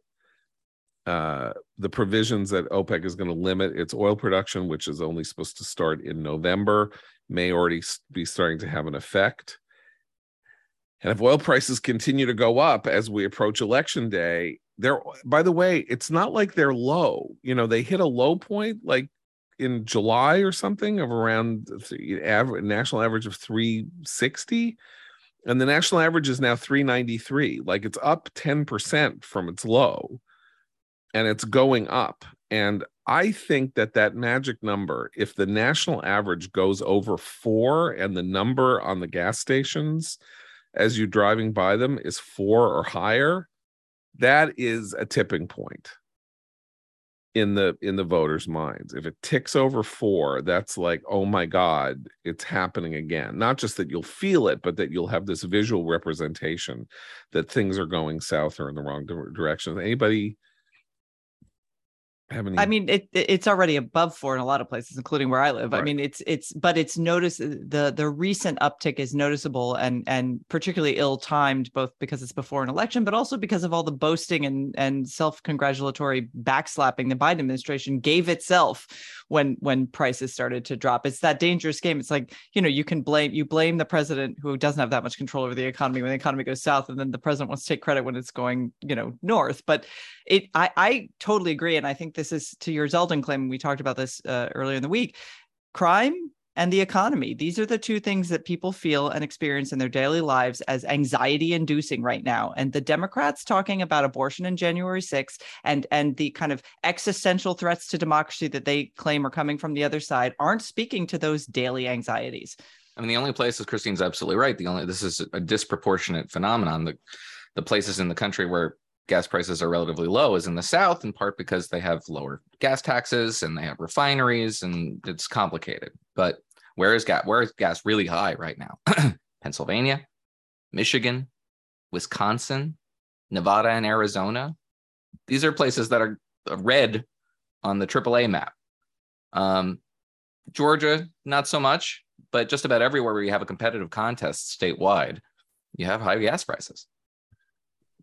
uh, the provisions that OPEC is going to limit its oil production, which is only supposed to start in November, may already be starting to have an effect. And if oil prices continue to go up as we approach election day, they're by the way, it's not like they're low. You know, they hit a low point like in July or something of around the national average of 360 and the national average is now 393 like it's up 10% from its low and it's going up. And I think that that magic number, if the national average goes over four and the number on the gas stations as you're driving by them is four or higher, that is a tipping point in the in the voters minds. If it ticks over four that's like oh my god it's happening again. Not just that you'll feel it but that you'll have this visual representation that things are going south or in the wrong direction. Anybody i mean it it's already above four in a lot of places including where i live. Right. i mean it's it's but it's notice the the recent uptick is noticeable and and particularly ill-timed both because it's before an election but also because of all the boasting and and self-congratulatory backslapping the biden administration gave itself when when prices started to drop. It's that dangerous game. It's like you know you can blame you blame the president who doesn't have that much control over the economy when the economy goes south and then the president wants to take credit when it's going you know north. But it i i totally agree and i think this is to your zeldin claim we talked about this uh, earlier in the week crime and the economy. These are the two things that people feel and experience in their daily lives as anxiety inducing right now. And the Democrats talking about abortion in January 6th and and the kind of existential threats to democracy that they claim are coming from the other side aren't speaking to those daily anxieties. I mean, the only place is Christine's absolutely right. The only this is a disproportionate phenomenon. The the places in the country where gas prices are relatively low is in the south in part because they have lower gas taxes and they have refineries and it's complicated. But where is gas where is gas really high right now? Pennsylvania michigan wisconsin nevada and arizona. These are places that are red on the aaa map. Um, georgia not so much but just about everywhere where you have a competitive contest statewide you have high gas prices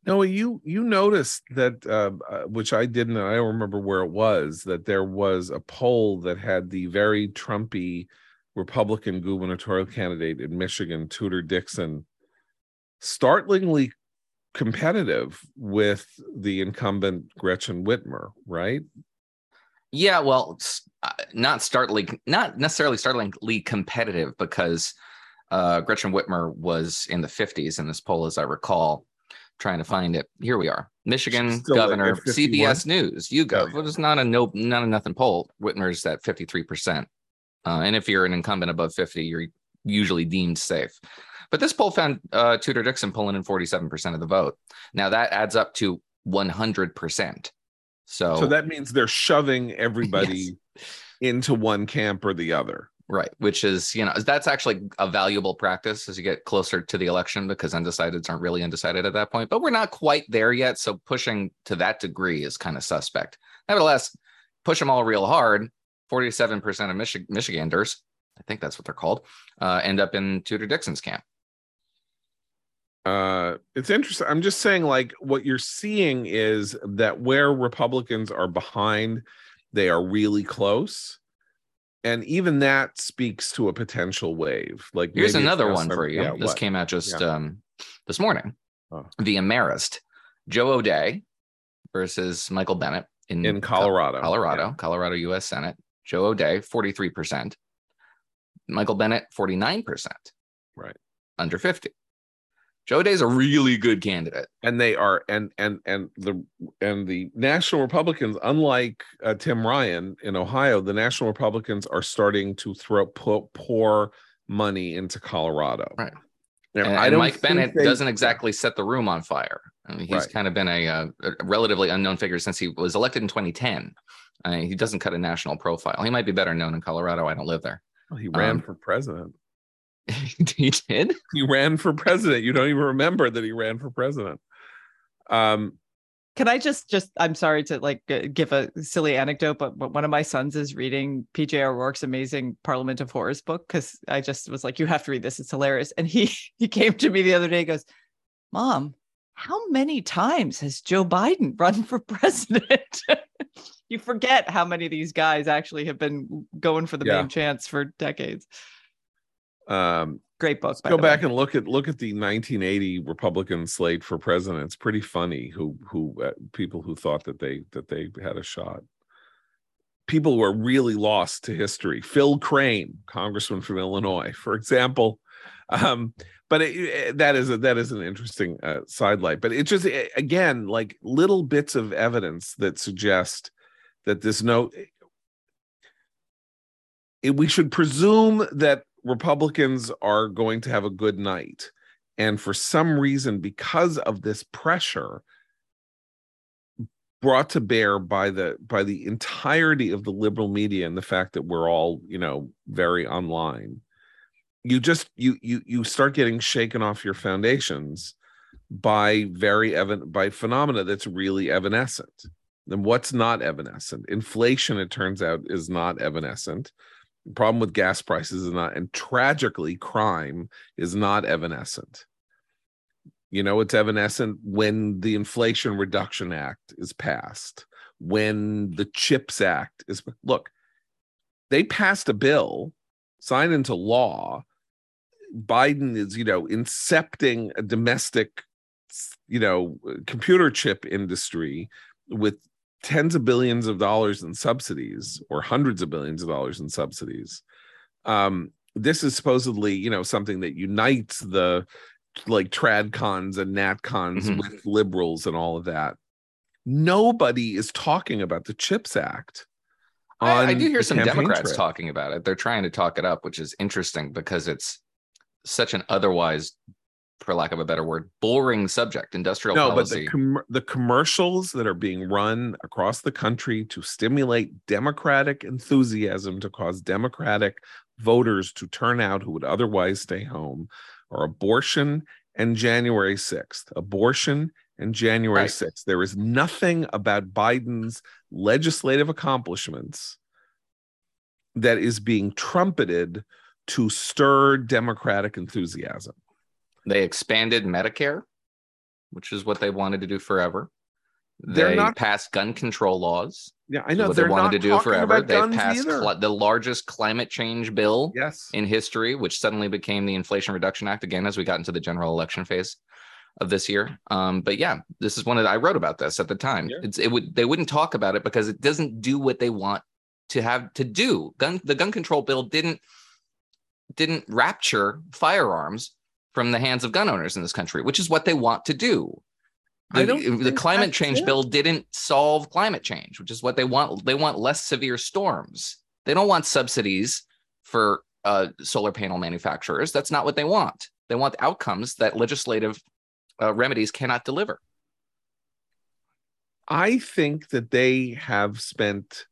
no, you you noticed that, uh, uh, which I didn't. I don't remember where it was. That there was a poll that had the very Trumpy Republican gubernatorial candidate in Michigan, Tudor Dixon, startlingly competitive with the incumbent Gretchen Whitmer, right? Yeah, well, uh, not startling, not necessarily startlingly competitive because uh, Gretchen Whitmer was in the 50s in this poll, as I recall trying to find it. Here we are. Michigan governor, CBS News, YouGov. Oh, yeah. not a no, not a nothing poll. Whitmer's at 53%. Uh, and if you're an incumbent above 50, you're usually deemed safe. But this poll found uh, Tudor Dixon pulling in 47% of the vote. Now that adds up to 100%. So, so that means they're shoving everybody yes. into one camp or the other. Right, which is, you know, that's actually a valuable practice as you get closer to the election because undecideds aren't really undecided at that point. But we're not quite there yet. So pushing to that degree is kind of suspect. Nevertheless, push them all real hard. 47% of Michi- Michiganders, I think that's what they're called, uh, end up in Tudor Dixon's camp. Uh, it's interesting. I'm just saying, like, what you're seeing is that where Republicans are behind, they are really close and even that speaks to a potential wave. Like here's another one for you. Yeah, this what? came out just yeah. um, this morning oh. via Marist. Joe O'Dea versus Michael Bennet in, in Colorado. Colorado, yeah. Colorado U.S. Senate. Joe O'Dea, 43%. Michael Bennet, 49%. Right. Under 50. Joe O'Dea's a really good candidate, and they are, and and and the and the National Republicans, unlike uh, Tim Ryan in Ohio, the National Republicans are starting to throw pour, pour money into Colorado. Right. And, and Mike Bennet they, doesn't exactly set the room on fire. I mean, he's right. kind of been a, uh, a, relatively unknown figure since he was elected in 2010. I mean, he doesn't cut a national profile. He might be better known in Colorado. I don't live there. Well, he ran um, for president. he did. He ran for president. You don't even remember that he ran for president. Um, can I just just I'm sorry to like give a silly anecdote, but, but one of my sons is reading PJ O'Rourke's amazing Parliament of Whores book because I just was like, you have to read this. It's hilarious. And he he came to me the other day, and goes, Mom, how many times has Joe Biden run for president? you forget how many of these guys actually have been going for the yeah. main chance for decades. Um, Great book. Go back way. and look at look at the 1980 Republican slate for president. It's pretty funny who who uh, people who thought that they that they had a shot. People who are really lost to history. Phil Crane, congressman from Illinois, for example. Um, but it, it, that is a that is an interesting uh, sidelight. But it just it, again like little bits of evidence that suggest that this note. we should presume that Republicans are going to have a good night. And for some reason, because of this pressure brought to bear by the by the entirety of the liberal media and the fact that we're all, you know, very online, you just you you you start getting shaken off your foundations by very evident by phenomena that's really evanescent. And what's not evanescent? Inflation, it turns out, is not evanescent. Problem with gas prices is not, and tragically, crime is not evanescent. You know, it's evanescent when the Inflation Reduction Act is passed, when the CHIPS Act is. Look, they passed a bill, signed into law. Biden is, you know, incepting a domestic, you know, computer chip industry with tens of billions of dollars in subsidies or hundreds of billions of dollars in subsidies um, this is supposedly, you know, something that unites the like trad cons and nat cons Mhm. with liberals and all of that. Nobody is talking about the Chips Act. I, I do hear some Democrats trail. talking about it. They're trying to talk it up, which is interesting because it's such an otherwise, for lack of a better word, boring subject. Industrial no, but the com- the commercials that are being run across the country to stimulate democratic enthusiasm to cause democratic voters to turn out who would otherwise stay home are abortion and January 6th. Abortion and January Right. 6th. There is nothing about Biden's legislative accomplishments that is being trumpeted to stir democratic enthusiasm. They expanded Medicare, which is what they wanted to do forever. They're they not- passed gun control laws. Yeah, I know what they're they wanted to do forever. They passed cli- the largest climate change bill yes. in history, which suddenly became the Inflation Reduction Act again as we got into the general election phase of this year. Um, but yeah, this is one of the, I wrote about this at the time. Yeah. It's it would they wouldn't talk about it because it doesn't do what they want to have to do. Gun the gun control bill didn't didn't rapture firearms from the hands of gun owners in this country, which is what they want to do. The, the climate change it. bill didn't solve climate change, which is what they want. They want less severe storms. They don't want subsidies for uh, solar panel manufacturers. That's not what they want. They want outcomes that legislative uh, remedies cannot deliver. I think that they have spent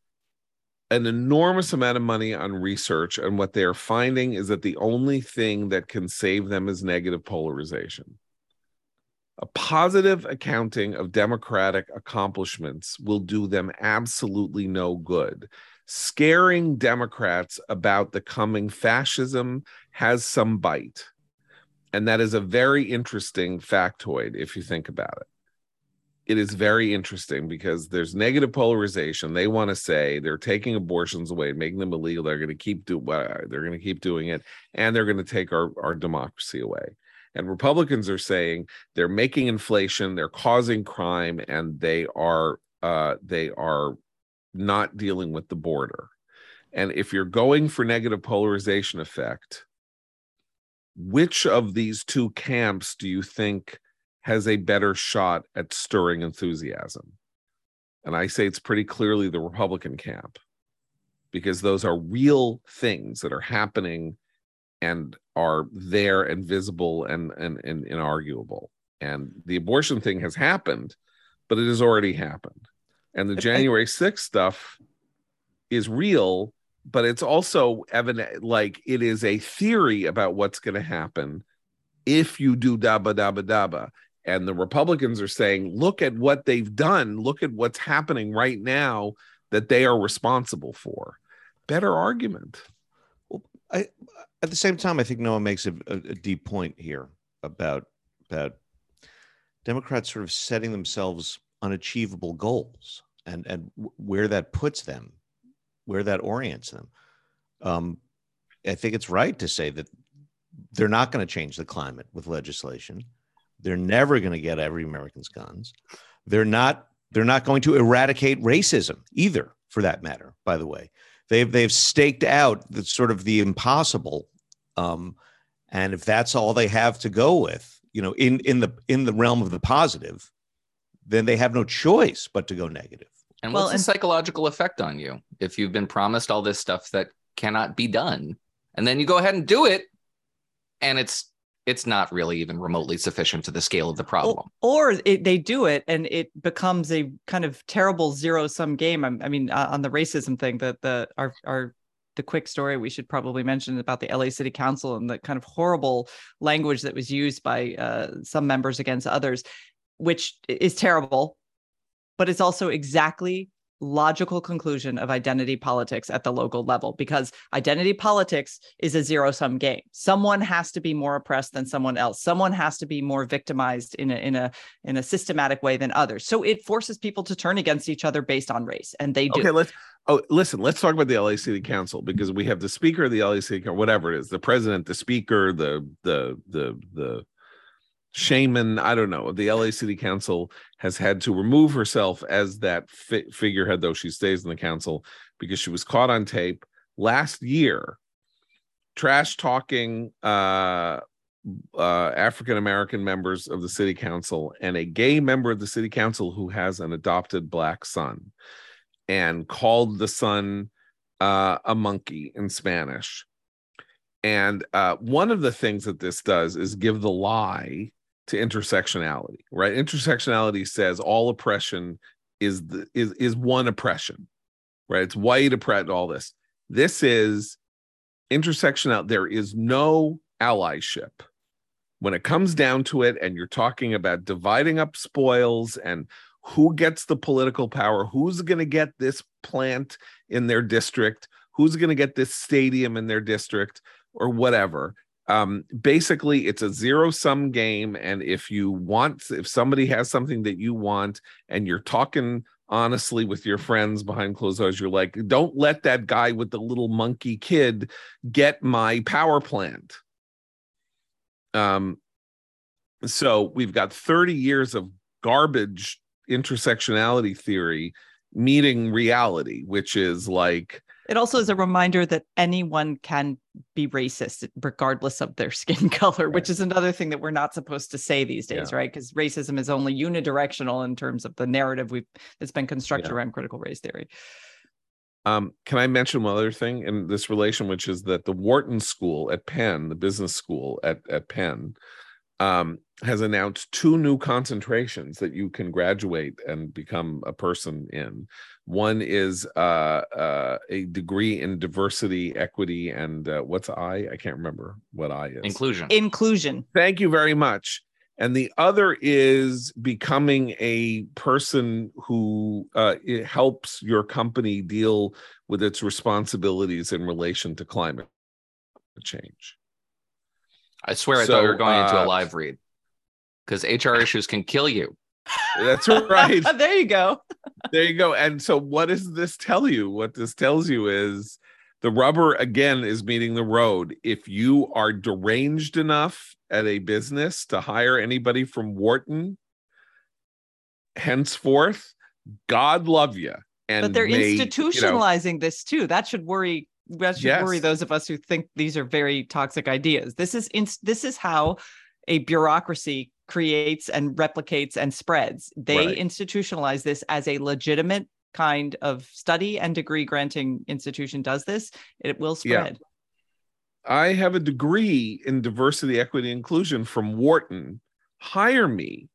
an enormous amount of money on research, and what they are finding is that the only thing that can save them is negative polarization. A positive accounting of democratic accomplishments will do them absolutely no good. Scaring Democrats about the coming fascism has some bite. And that is a very interesting factoid if you think about it it is very interesting because there's negative polarization. They want to say they're taking abortions away, making them illegal. They're going to keep do they're going to keep doing it, and they're going to take our our democracy away. And Republicans are saying they're making inflation, they're causing crime, and they are uh, they are not dealing with the border. And if you're going for negative polarization effect, which of these two camps do you think has a better shot at stirring enthusiasm? And I say it's pretty clearly the Republican camp because those are real things that are happening and are there and visible and, and, and inarguable. And the abortion thing has happened, but it has already happened. And the January 6th stuff is real, but it's also evident like it is a theory about what's going to happen if you do daba daba daba. And the Republicans are saying, look at what they've done, look at what's happening right now that they are responsible for. Better argument. I, at the same time, I think Noah makes a, a, a deep point here about about Democrats sort of setting themselves unachievable goals and and where that puts them, where that orients them. Um, I think it's right to say that they're not going to change the climate with legislation. They're never going to get every American's guns. They're not. They're not going to eradicate racism either, for that matter. By the way, they've they've staked out the sort of the impossible um, and if that's all they have to go with you know in in the in the realm of the positive then they have no choice but to go negative. negative And Well, what's and- the psychological effect on you if you've been promised all this stuff that cannot be done, and then you go ahead and do it, and it's it's not really even remotely sufficient to the scale of the problem. or it, they do it and it becomes a kind of terrible zero sum game i, I mean uh, on the racism thing that the our our the quick story we should probably mention about the LA City Council and the kind of horrible language that was used by uh, some members against others, which is terrible, but it's also exactly logical conclusion of identity politics at the local level because identity politics is a zero sum game. Someone has to be more oppressed than someone else. Someone has to be more victimized in a in a in a systematic way than others. So it forces people to turn against each other based on race, and they do. Okay, let's oh listen, let's talk about the LA City Council because we have the speaker of the LA City Council, whatever it is, the president, the speaker, the the the the shaman, I don't know. The LA City Council has had to remove herself as that fi- figurehead, though she stays in the council because she was caught on tape last year trash talking uh, uh, African American members of the city council and a gay member of the city council who has an adopted black son, and called the son uh, a monkey in Spanish. And uh, one of the things that this does is give the lie to intersectionality, right? Intersectionality says all oppression is the, is is one oppression, right? It's white oppression, all this. This is intersectional. There is no allyship when it comes down to it, and you're talking about dividing up spoils and who gets the political power, who's going to get this plant in their district, who's going to get this stadium in their district, or whatever. Um, basically, it's a zero sum game. And if you want, if somebody has something that you want and you're talking honestly with your friends behind closed doors, you're like, don't let that guy with the little monkey kid get my power plant. Um, so we've got 30 years of garbage intersectionality theory meeting reality, which is like it also is a reminder that anyone can be racist regardless of their skin color, which is another thing that we're not supposed to say these days, yeah. right? Because racism is only unidirectional in terms of the narrative we've that's been constructed yeah. around critical race theory. Um, can I mention one other thing in this relation, which is that the Wharton School at Penn, the business school at, at Penn, um, has announced two new concentrations that you can graduate and become a person in. One is uh, uh, a degree in diversity, equity, and uh, what's I? I can't remember what I is. Inclusion. Inclusion. Thank you very much. And the other is becoming a person who uh, helps your company deal with its responsibilities in relation to climate change. I swear I so, thought we were going uh, into a uh, live read because HR issues can kill you. That's right. there you go. there you go. And so, what does this tell you? What this tells you is the rubber again is meeting the road. If you are deranged enough at a business to hire anybody from Wharton, henceforth, God love you. And but they're may, institutionalizing you know, this too. That should worry that should yes. worry those of us who think these are very toxic ideas. This is in, this is how a bureaucracy creates and replicates and spreads. They right. institutionalize this as a legitimate kind of study and degree granting institution does this, it will spread. Yeah. I have a degree in diversity, equity, inclusion from Wharton. Hire me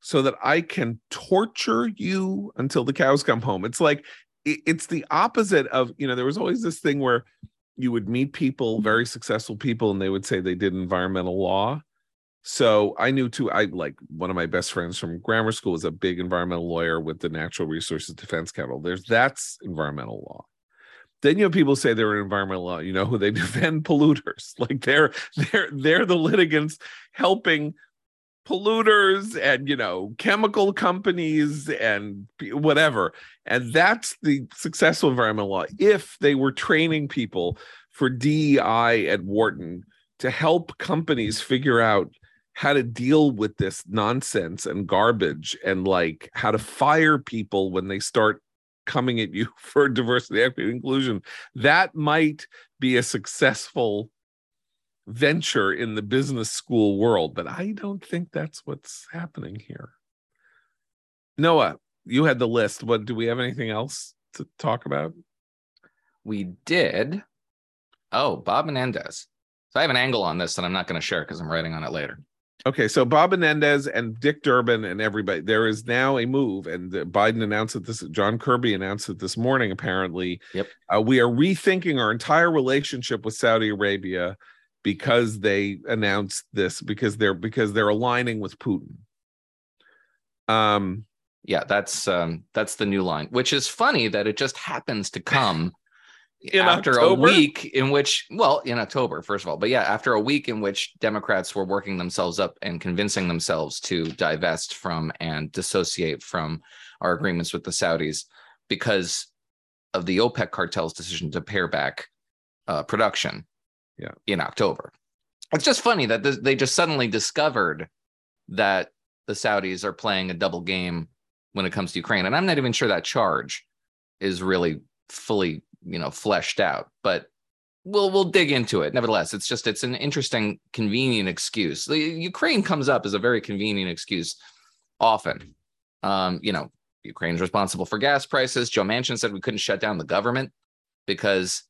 so that I can torture you until the cows come home. It's like it's the opposite of you know there was always this thing where you would meet people very successful people and they would say they did environmental law. So i knew too i like one of my best friends from grammar school was a big environmental lawyer with the natural resources defense capital there's that's environmental law. Then you have people say they're in environmental law you know who they defend polluters. Like they're they're they're the litigants helping polluters and you know chemical companies and whatever. And that's the successful environmental law. If they were training people for DEI at Wharton to help companies figure out how to deal with this nonsense and garbage and like how to fire people when they start coming at you for diversity equity inclusion that might be a successful venture in the business school world, but I don't think that's what's happening here. Noah, you had the list. What do we have anything else to talk about? We did. Oh, Bob Menendez. So I have an angle on this that I'm not going to share because I'm writing on it later. Okay, so Bob Menendez and Dick Durbin and everybody, there is now a move, and Biden announced it this. John Kirby announced it this morning. Apparently, yep. Uh, we are rethinking our entire relationship with Saudi Arabia because they announced this because they're because they're aligning with Putin. Um yeah, that's um that's the new line, which is funny that it just happens to come after October? a week in which well, in October first of all, but yeah, after a week in which Democrats were working themselves up and convincing themselves to divest from and dissociate from our agreements with the Saudis because of the OPEC cartel's decision to pare back uh, production yeah in october it's just funny that they just suddenly discovered that the saudis are playing a double game when it comes to ukraine and i'm not even sure that charge is really fully you know fleshed out but we'll we'll dig into it. Nevertheless, it's just it's an interesting, convenient excuse. The Ukraine comes up as a very convenient excuse often. Um, you know, Ukraine's responsible for gas prices. Joe Manchin said we couldn't shut down the government because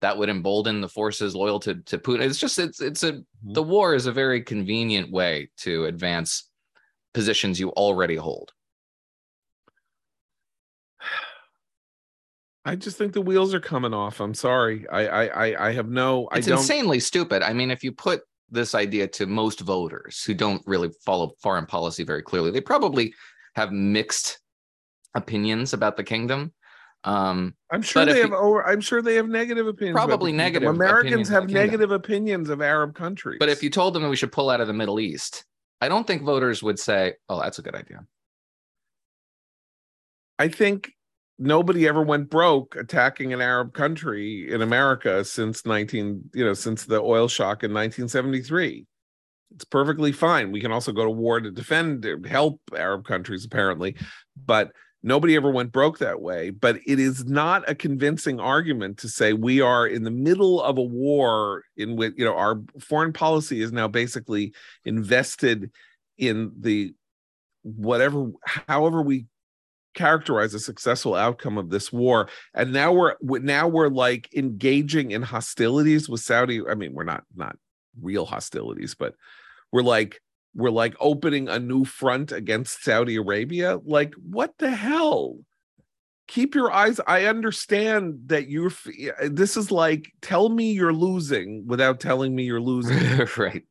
that would embolden the forces loyal to, to Putin. It's just it's it's a mm-hmm. the war is a very convenient way to advance positions you already hold. I just think the wheels are coming off. I'm sorry. I I I have no. It's I don't... insanely stupid. I mean, if you put this idea to most voters who don't really follow foreign policy very clearly, they probably have mixed opinions about the kingdom. Um, I'm sure they have you, over. I'm sure they have negative opinions. Probably negative. Americans have negative opinions of Arab countries. But if you told them that we should pull out of the Middle East, I don't think voters would say, "Oh, that's a good idea." I think nobody ever went broke attacking an Arab country in America since 19, you know, since the oil shock in 1973. It's perfectly fine. We can also go to war to defend, help Arab countries, apparently, but nobody ever went broke that way. But it is not a convincing argument to say we are in the middle of a war in which, you know, our foreign policy is now basically invested in the whatever, however we characterize a successful outcome of this war and now we're now we're like engaging in hostilities with saudi i mean we're not not real hostilities but we're like we're like opening a new front against saudi arabia like what the hell keep your eyes i understand that you're uh, this is like tell me you're losing without telling me you're losing right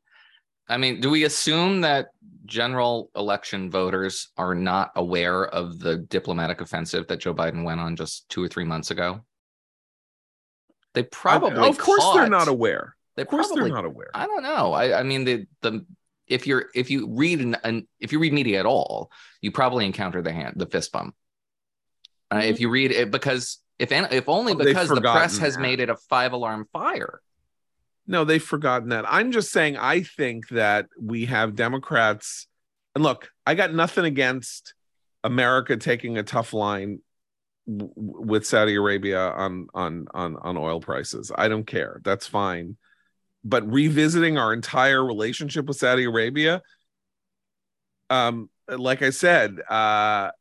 I mean, do we assume that general election voters are not aware of the diplomatic offensive that Joe Biden went on just two or three months ago? They probably, I, of course, caught, they're not aware. They of course, probably, they're not aware. I don't know. I, I mean, the the if you're if you read an, an if you read media at all, you probably encounter the hand the fist bump. Uh, mm-hmm. If you read it, because if if only oh, because the press has that. made it a five alarm fire. No, they've forgotten that. I'm just saying, I think that we have Democrats. And look, I got nothing against America taking a tough line w- with Saudi Arabia on on on on oil prices. I don't care. That's fine. But revisiting our entire relationship with Saudi Arabia, um, like I said, uh,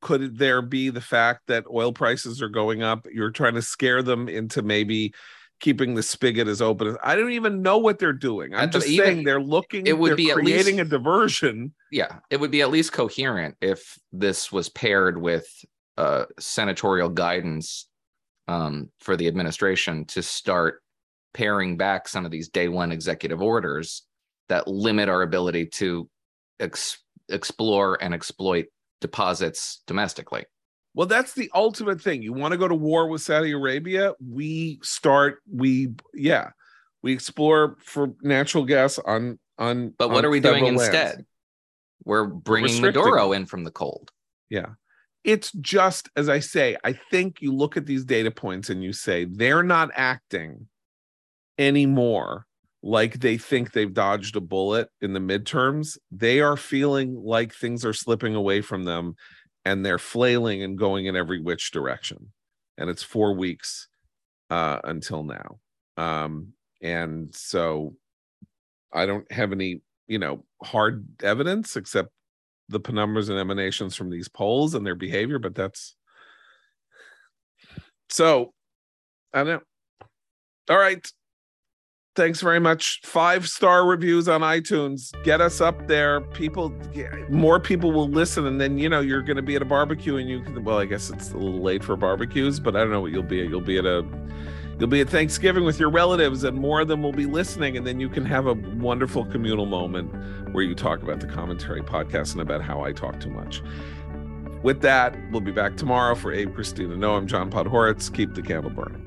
could there be the fact that oil prices are going up? You're trying to scare them into maybe keeping the spigot as open as I don't even know what they're doing. I'm just even, saying they're looking. It would be creating least, a diversion. Yeah, it would be at least coherent if this was paired with uh, senatorial guidance um, for the administration to start paring back some of these day one executive orders that limit our ability to ex- explore and exploit deposits domestically. Well, that's the ultimate thing. You want to go to war with Saudi Arabia? We start. We yeah, we explore for natural gas on on. But what on are we doing lands. instead? We're bringing Maduro in from the cold. Yeah, it's just as I say. I think you look at these data points and you say they're not acting anymore like they think they've dodged a bullet in the midterms. They are feeling like things are slipping away from them and they're flailing and going in every which direction and it's four weeks uh, until now um, and so i don't have any you know hard evidence except the penumbras and emanations from these polls and their behavior but that's so i don't know all right thanks very much. Five star reviews on iTunes. Get us up there. People, more people will listen, and then you know you're going to be at a barbecue, and you can. Well, I guess it's a little late for barbecues, but I don't know what you'll be. at. You'll be at a. You'll be at Thanksgiving with your relatives, and more of them will be listening, and then you can have a wonderful communal moment where you talk about the commentary podcast and about how I talk too much. With that, we'll be back tomorrow for Abe Christina. Noah, I'm John Podhoretz. Keep the candle burning.